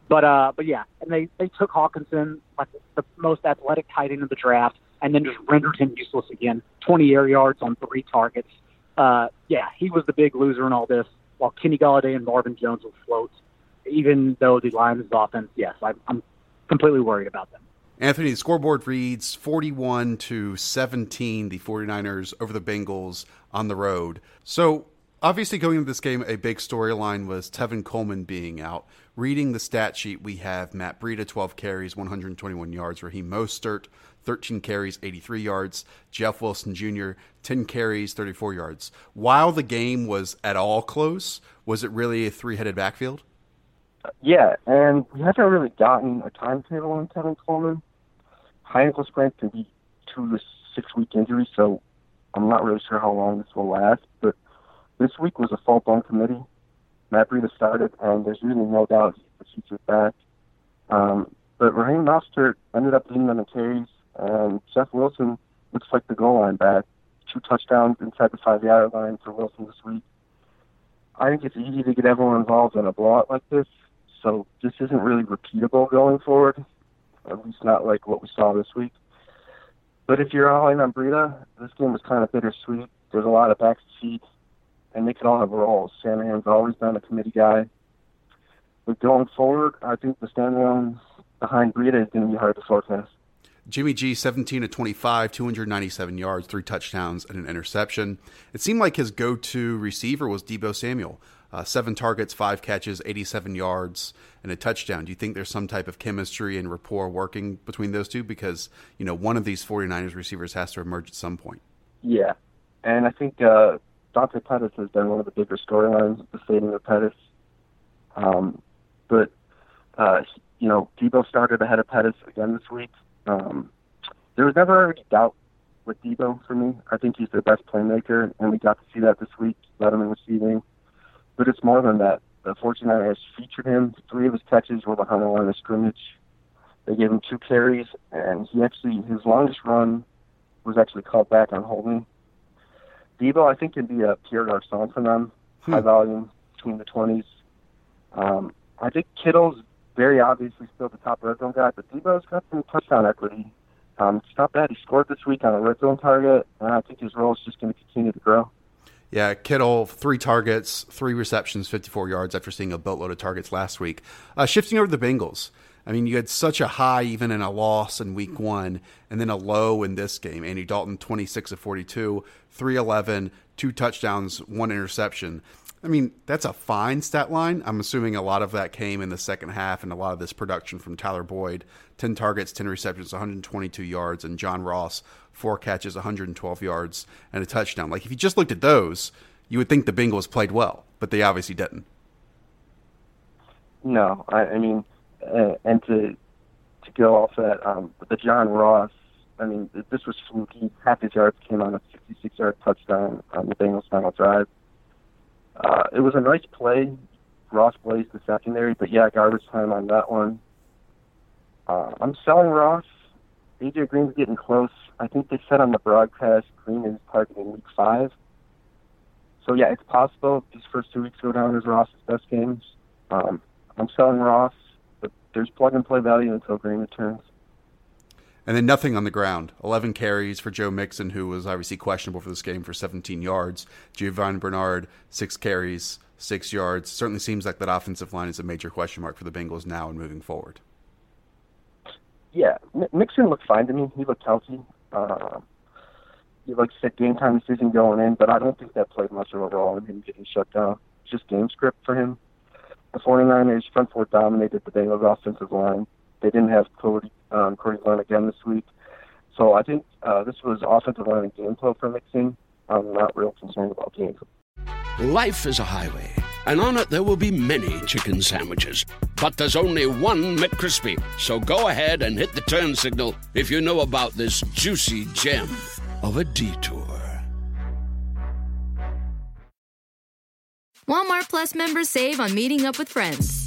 But uh, but yeah, and they they took Hockenson, like the most athletic tight end of the draft, and then just rendered him useless again. 20 air yards on three targets. Uh, yeah, he was the big loser in all this, while Kenny Golladay and Marvin Jones will float. even though the Lions' offense, yes, I'm, I'm completely worried about them. Anthony, the scoreboard reads 41 to 17, the 49ers over the Bengals on the road. So, obviously, going into this game, a big storyline was Tevin Coleman being out. Reading the stat sheet, we have Matt Breida, 12 carries, 121 yards. Raheem Mostert, 13 carries, 83 yards. Jeff Wilson Jr., 10 carries, 34 yards. While the game was at all close, was it really a three headed backfield? Yeah, and we haven't really gotten a timetable on Tevin Coleman. High ankle sprain can be two to six week injury, so I'm not really sure how long this will last. But this week was a fault on committee. Matt Breida started, and there's really no doubt he's the future back. Um, but Raheem Mostert ended up leading on the carries, and Jeff Wilson looks like the goal line back. Two touchdowns inside the five yard line for Wilson this week. I think it's easy to get everyone involved in a blowout like this, so this isn't really repeatable going forward, at least not like what we saw this week. But if you're all in on Breida, this game was kind of bittersweet. There's a lot of back seats, and they could all have roles. Shanahan's always been a committee guy. But going forward, I think the standalone behind Breida is going to be hard to forecast. Jimmy G, 17 to 25, 297 yards, three touchdowns, and an interception. It seemed like his go to receiver was Deebo Samuel. Uh, seven targets, five catches, 87 yards, and a touchdown. Do you think there's some type of chemistry and rapport working between those two? Because, you know, one of these 49ers receivers has to emerge at some point. Yeah. And I think uh, Dante Pettis has been one of the bigger storylines, the fading of Pettis. Um, but, uh, you know, Deebo started ahead of Pettis again this week. Um, there was never any doubt with Deebo for me. I think he's their best playmaker, and we got to see that this week, in receiving. But it's more than that. The 49ers featured him. Three of his catches were behind the line of scrimmage. They gave him two carries, and he actually, his longest run was actually called back on holding. Deebo, I think, can be a Pierre Garcon for them. Hmm. High volume, between the 20s. Um, I think Kittle's very obviously still the top red zone guy, but Deebo's got some touchdown equity. Um, it's not bad. He scored this week on a red zone target, and I think his role is just going to continue to grow. Yeah, Kittle, three targets, three receptions, 54 yards after seeing a boatload of targets last week. Uh, shifting over to the Bengals. I mean, you had such a high even in a loss in week one, and then a low in this game. Andy Dalton, 26 of 42, 311, two touchdowns, one interception. I mean, that's a fine stat line. I'm assuming a lot of that came in the second half and a lot of this production from Tyler Boyd 10 targets, 10 receptions, 122 yards, and John Ross, four catches, 112 yards, and a touchdown. Like, if you just looked at those, you would think the Bengals played well, but they obviously didn't. No, I, I mean, uh, and to to go off that, um, the John Ross, I mean, this was fluky. Half his yards came on a 66 yard touchdown on the Bengals' final drive. Uh, it was a nice play. Ross plays the secondary, but yeah, garbage time on that one. Uh, I'm selling Ross. AJ Green's getting close. I think they said on the broadcast Green is targeting week five. So yeah, it's possible these first two weeks go down as Ross's best games. Um, I'm selling Ross, but there's plug and play value until Green returns. And then nothing on the ground. 11 carries for Joe Mixon, who was obviously questionable for this game for 17 yards. Giovani Bernard, six carries, six yards. Certainly seems like that offensive line is a major question mark for the Bengals now and moving forward. Yeah, Mixon looked fine to me. He looked healthy. Uh, like said game time decision going in, but I don't think that played much of a role in him getting shut down. It's just game script for him. The 49ers front four dominated the Bengals offensive line. They didn't have Cody um, Cordy Glenn again this week. So I think uh, this was offensive line and game flow for Mixon. I'm not real concerned about game. Life is a highway, and on it there will be many chicken sandwiches. But there's only one McCrispy. So go ahead and hit the turn signal if you know about this juicy gem of a detour. Walmart Plus members save on meeting up with friends.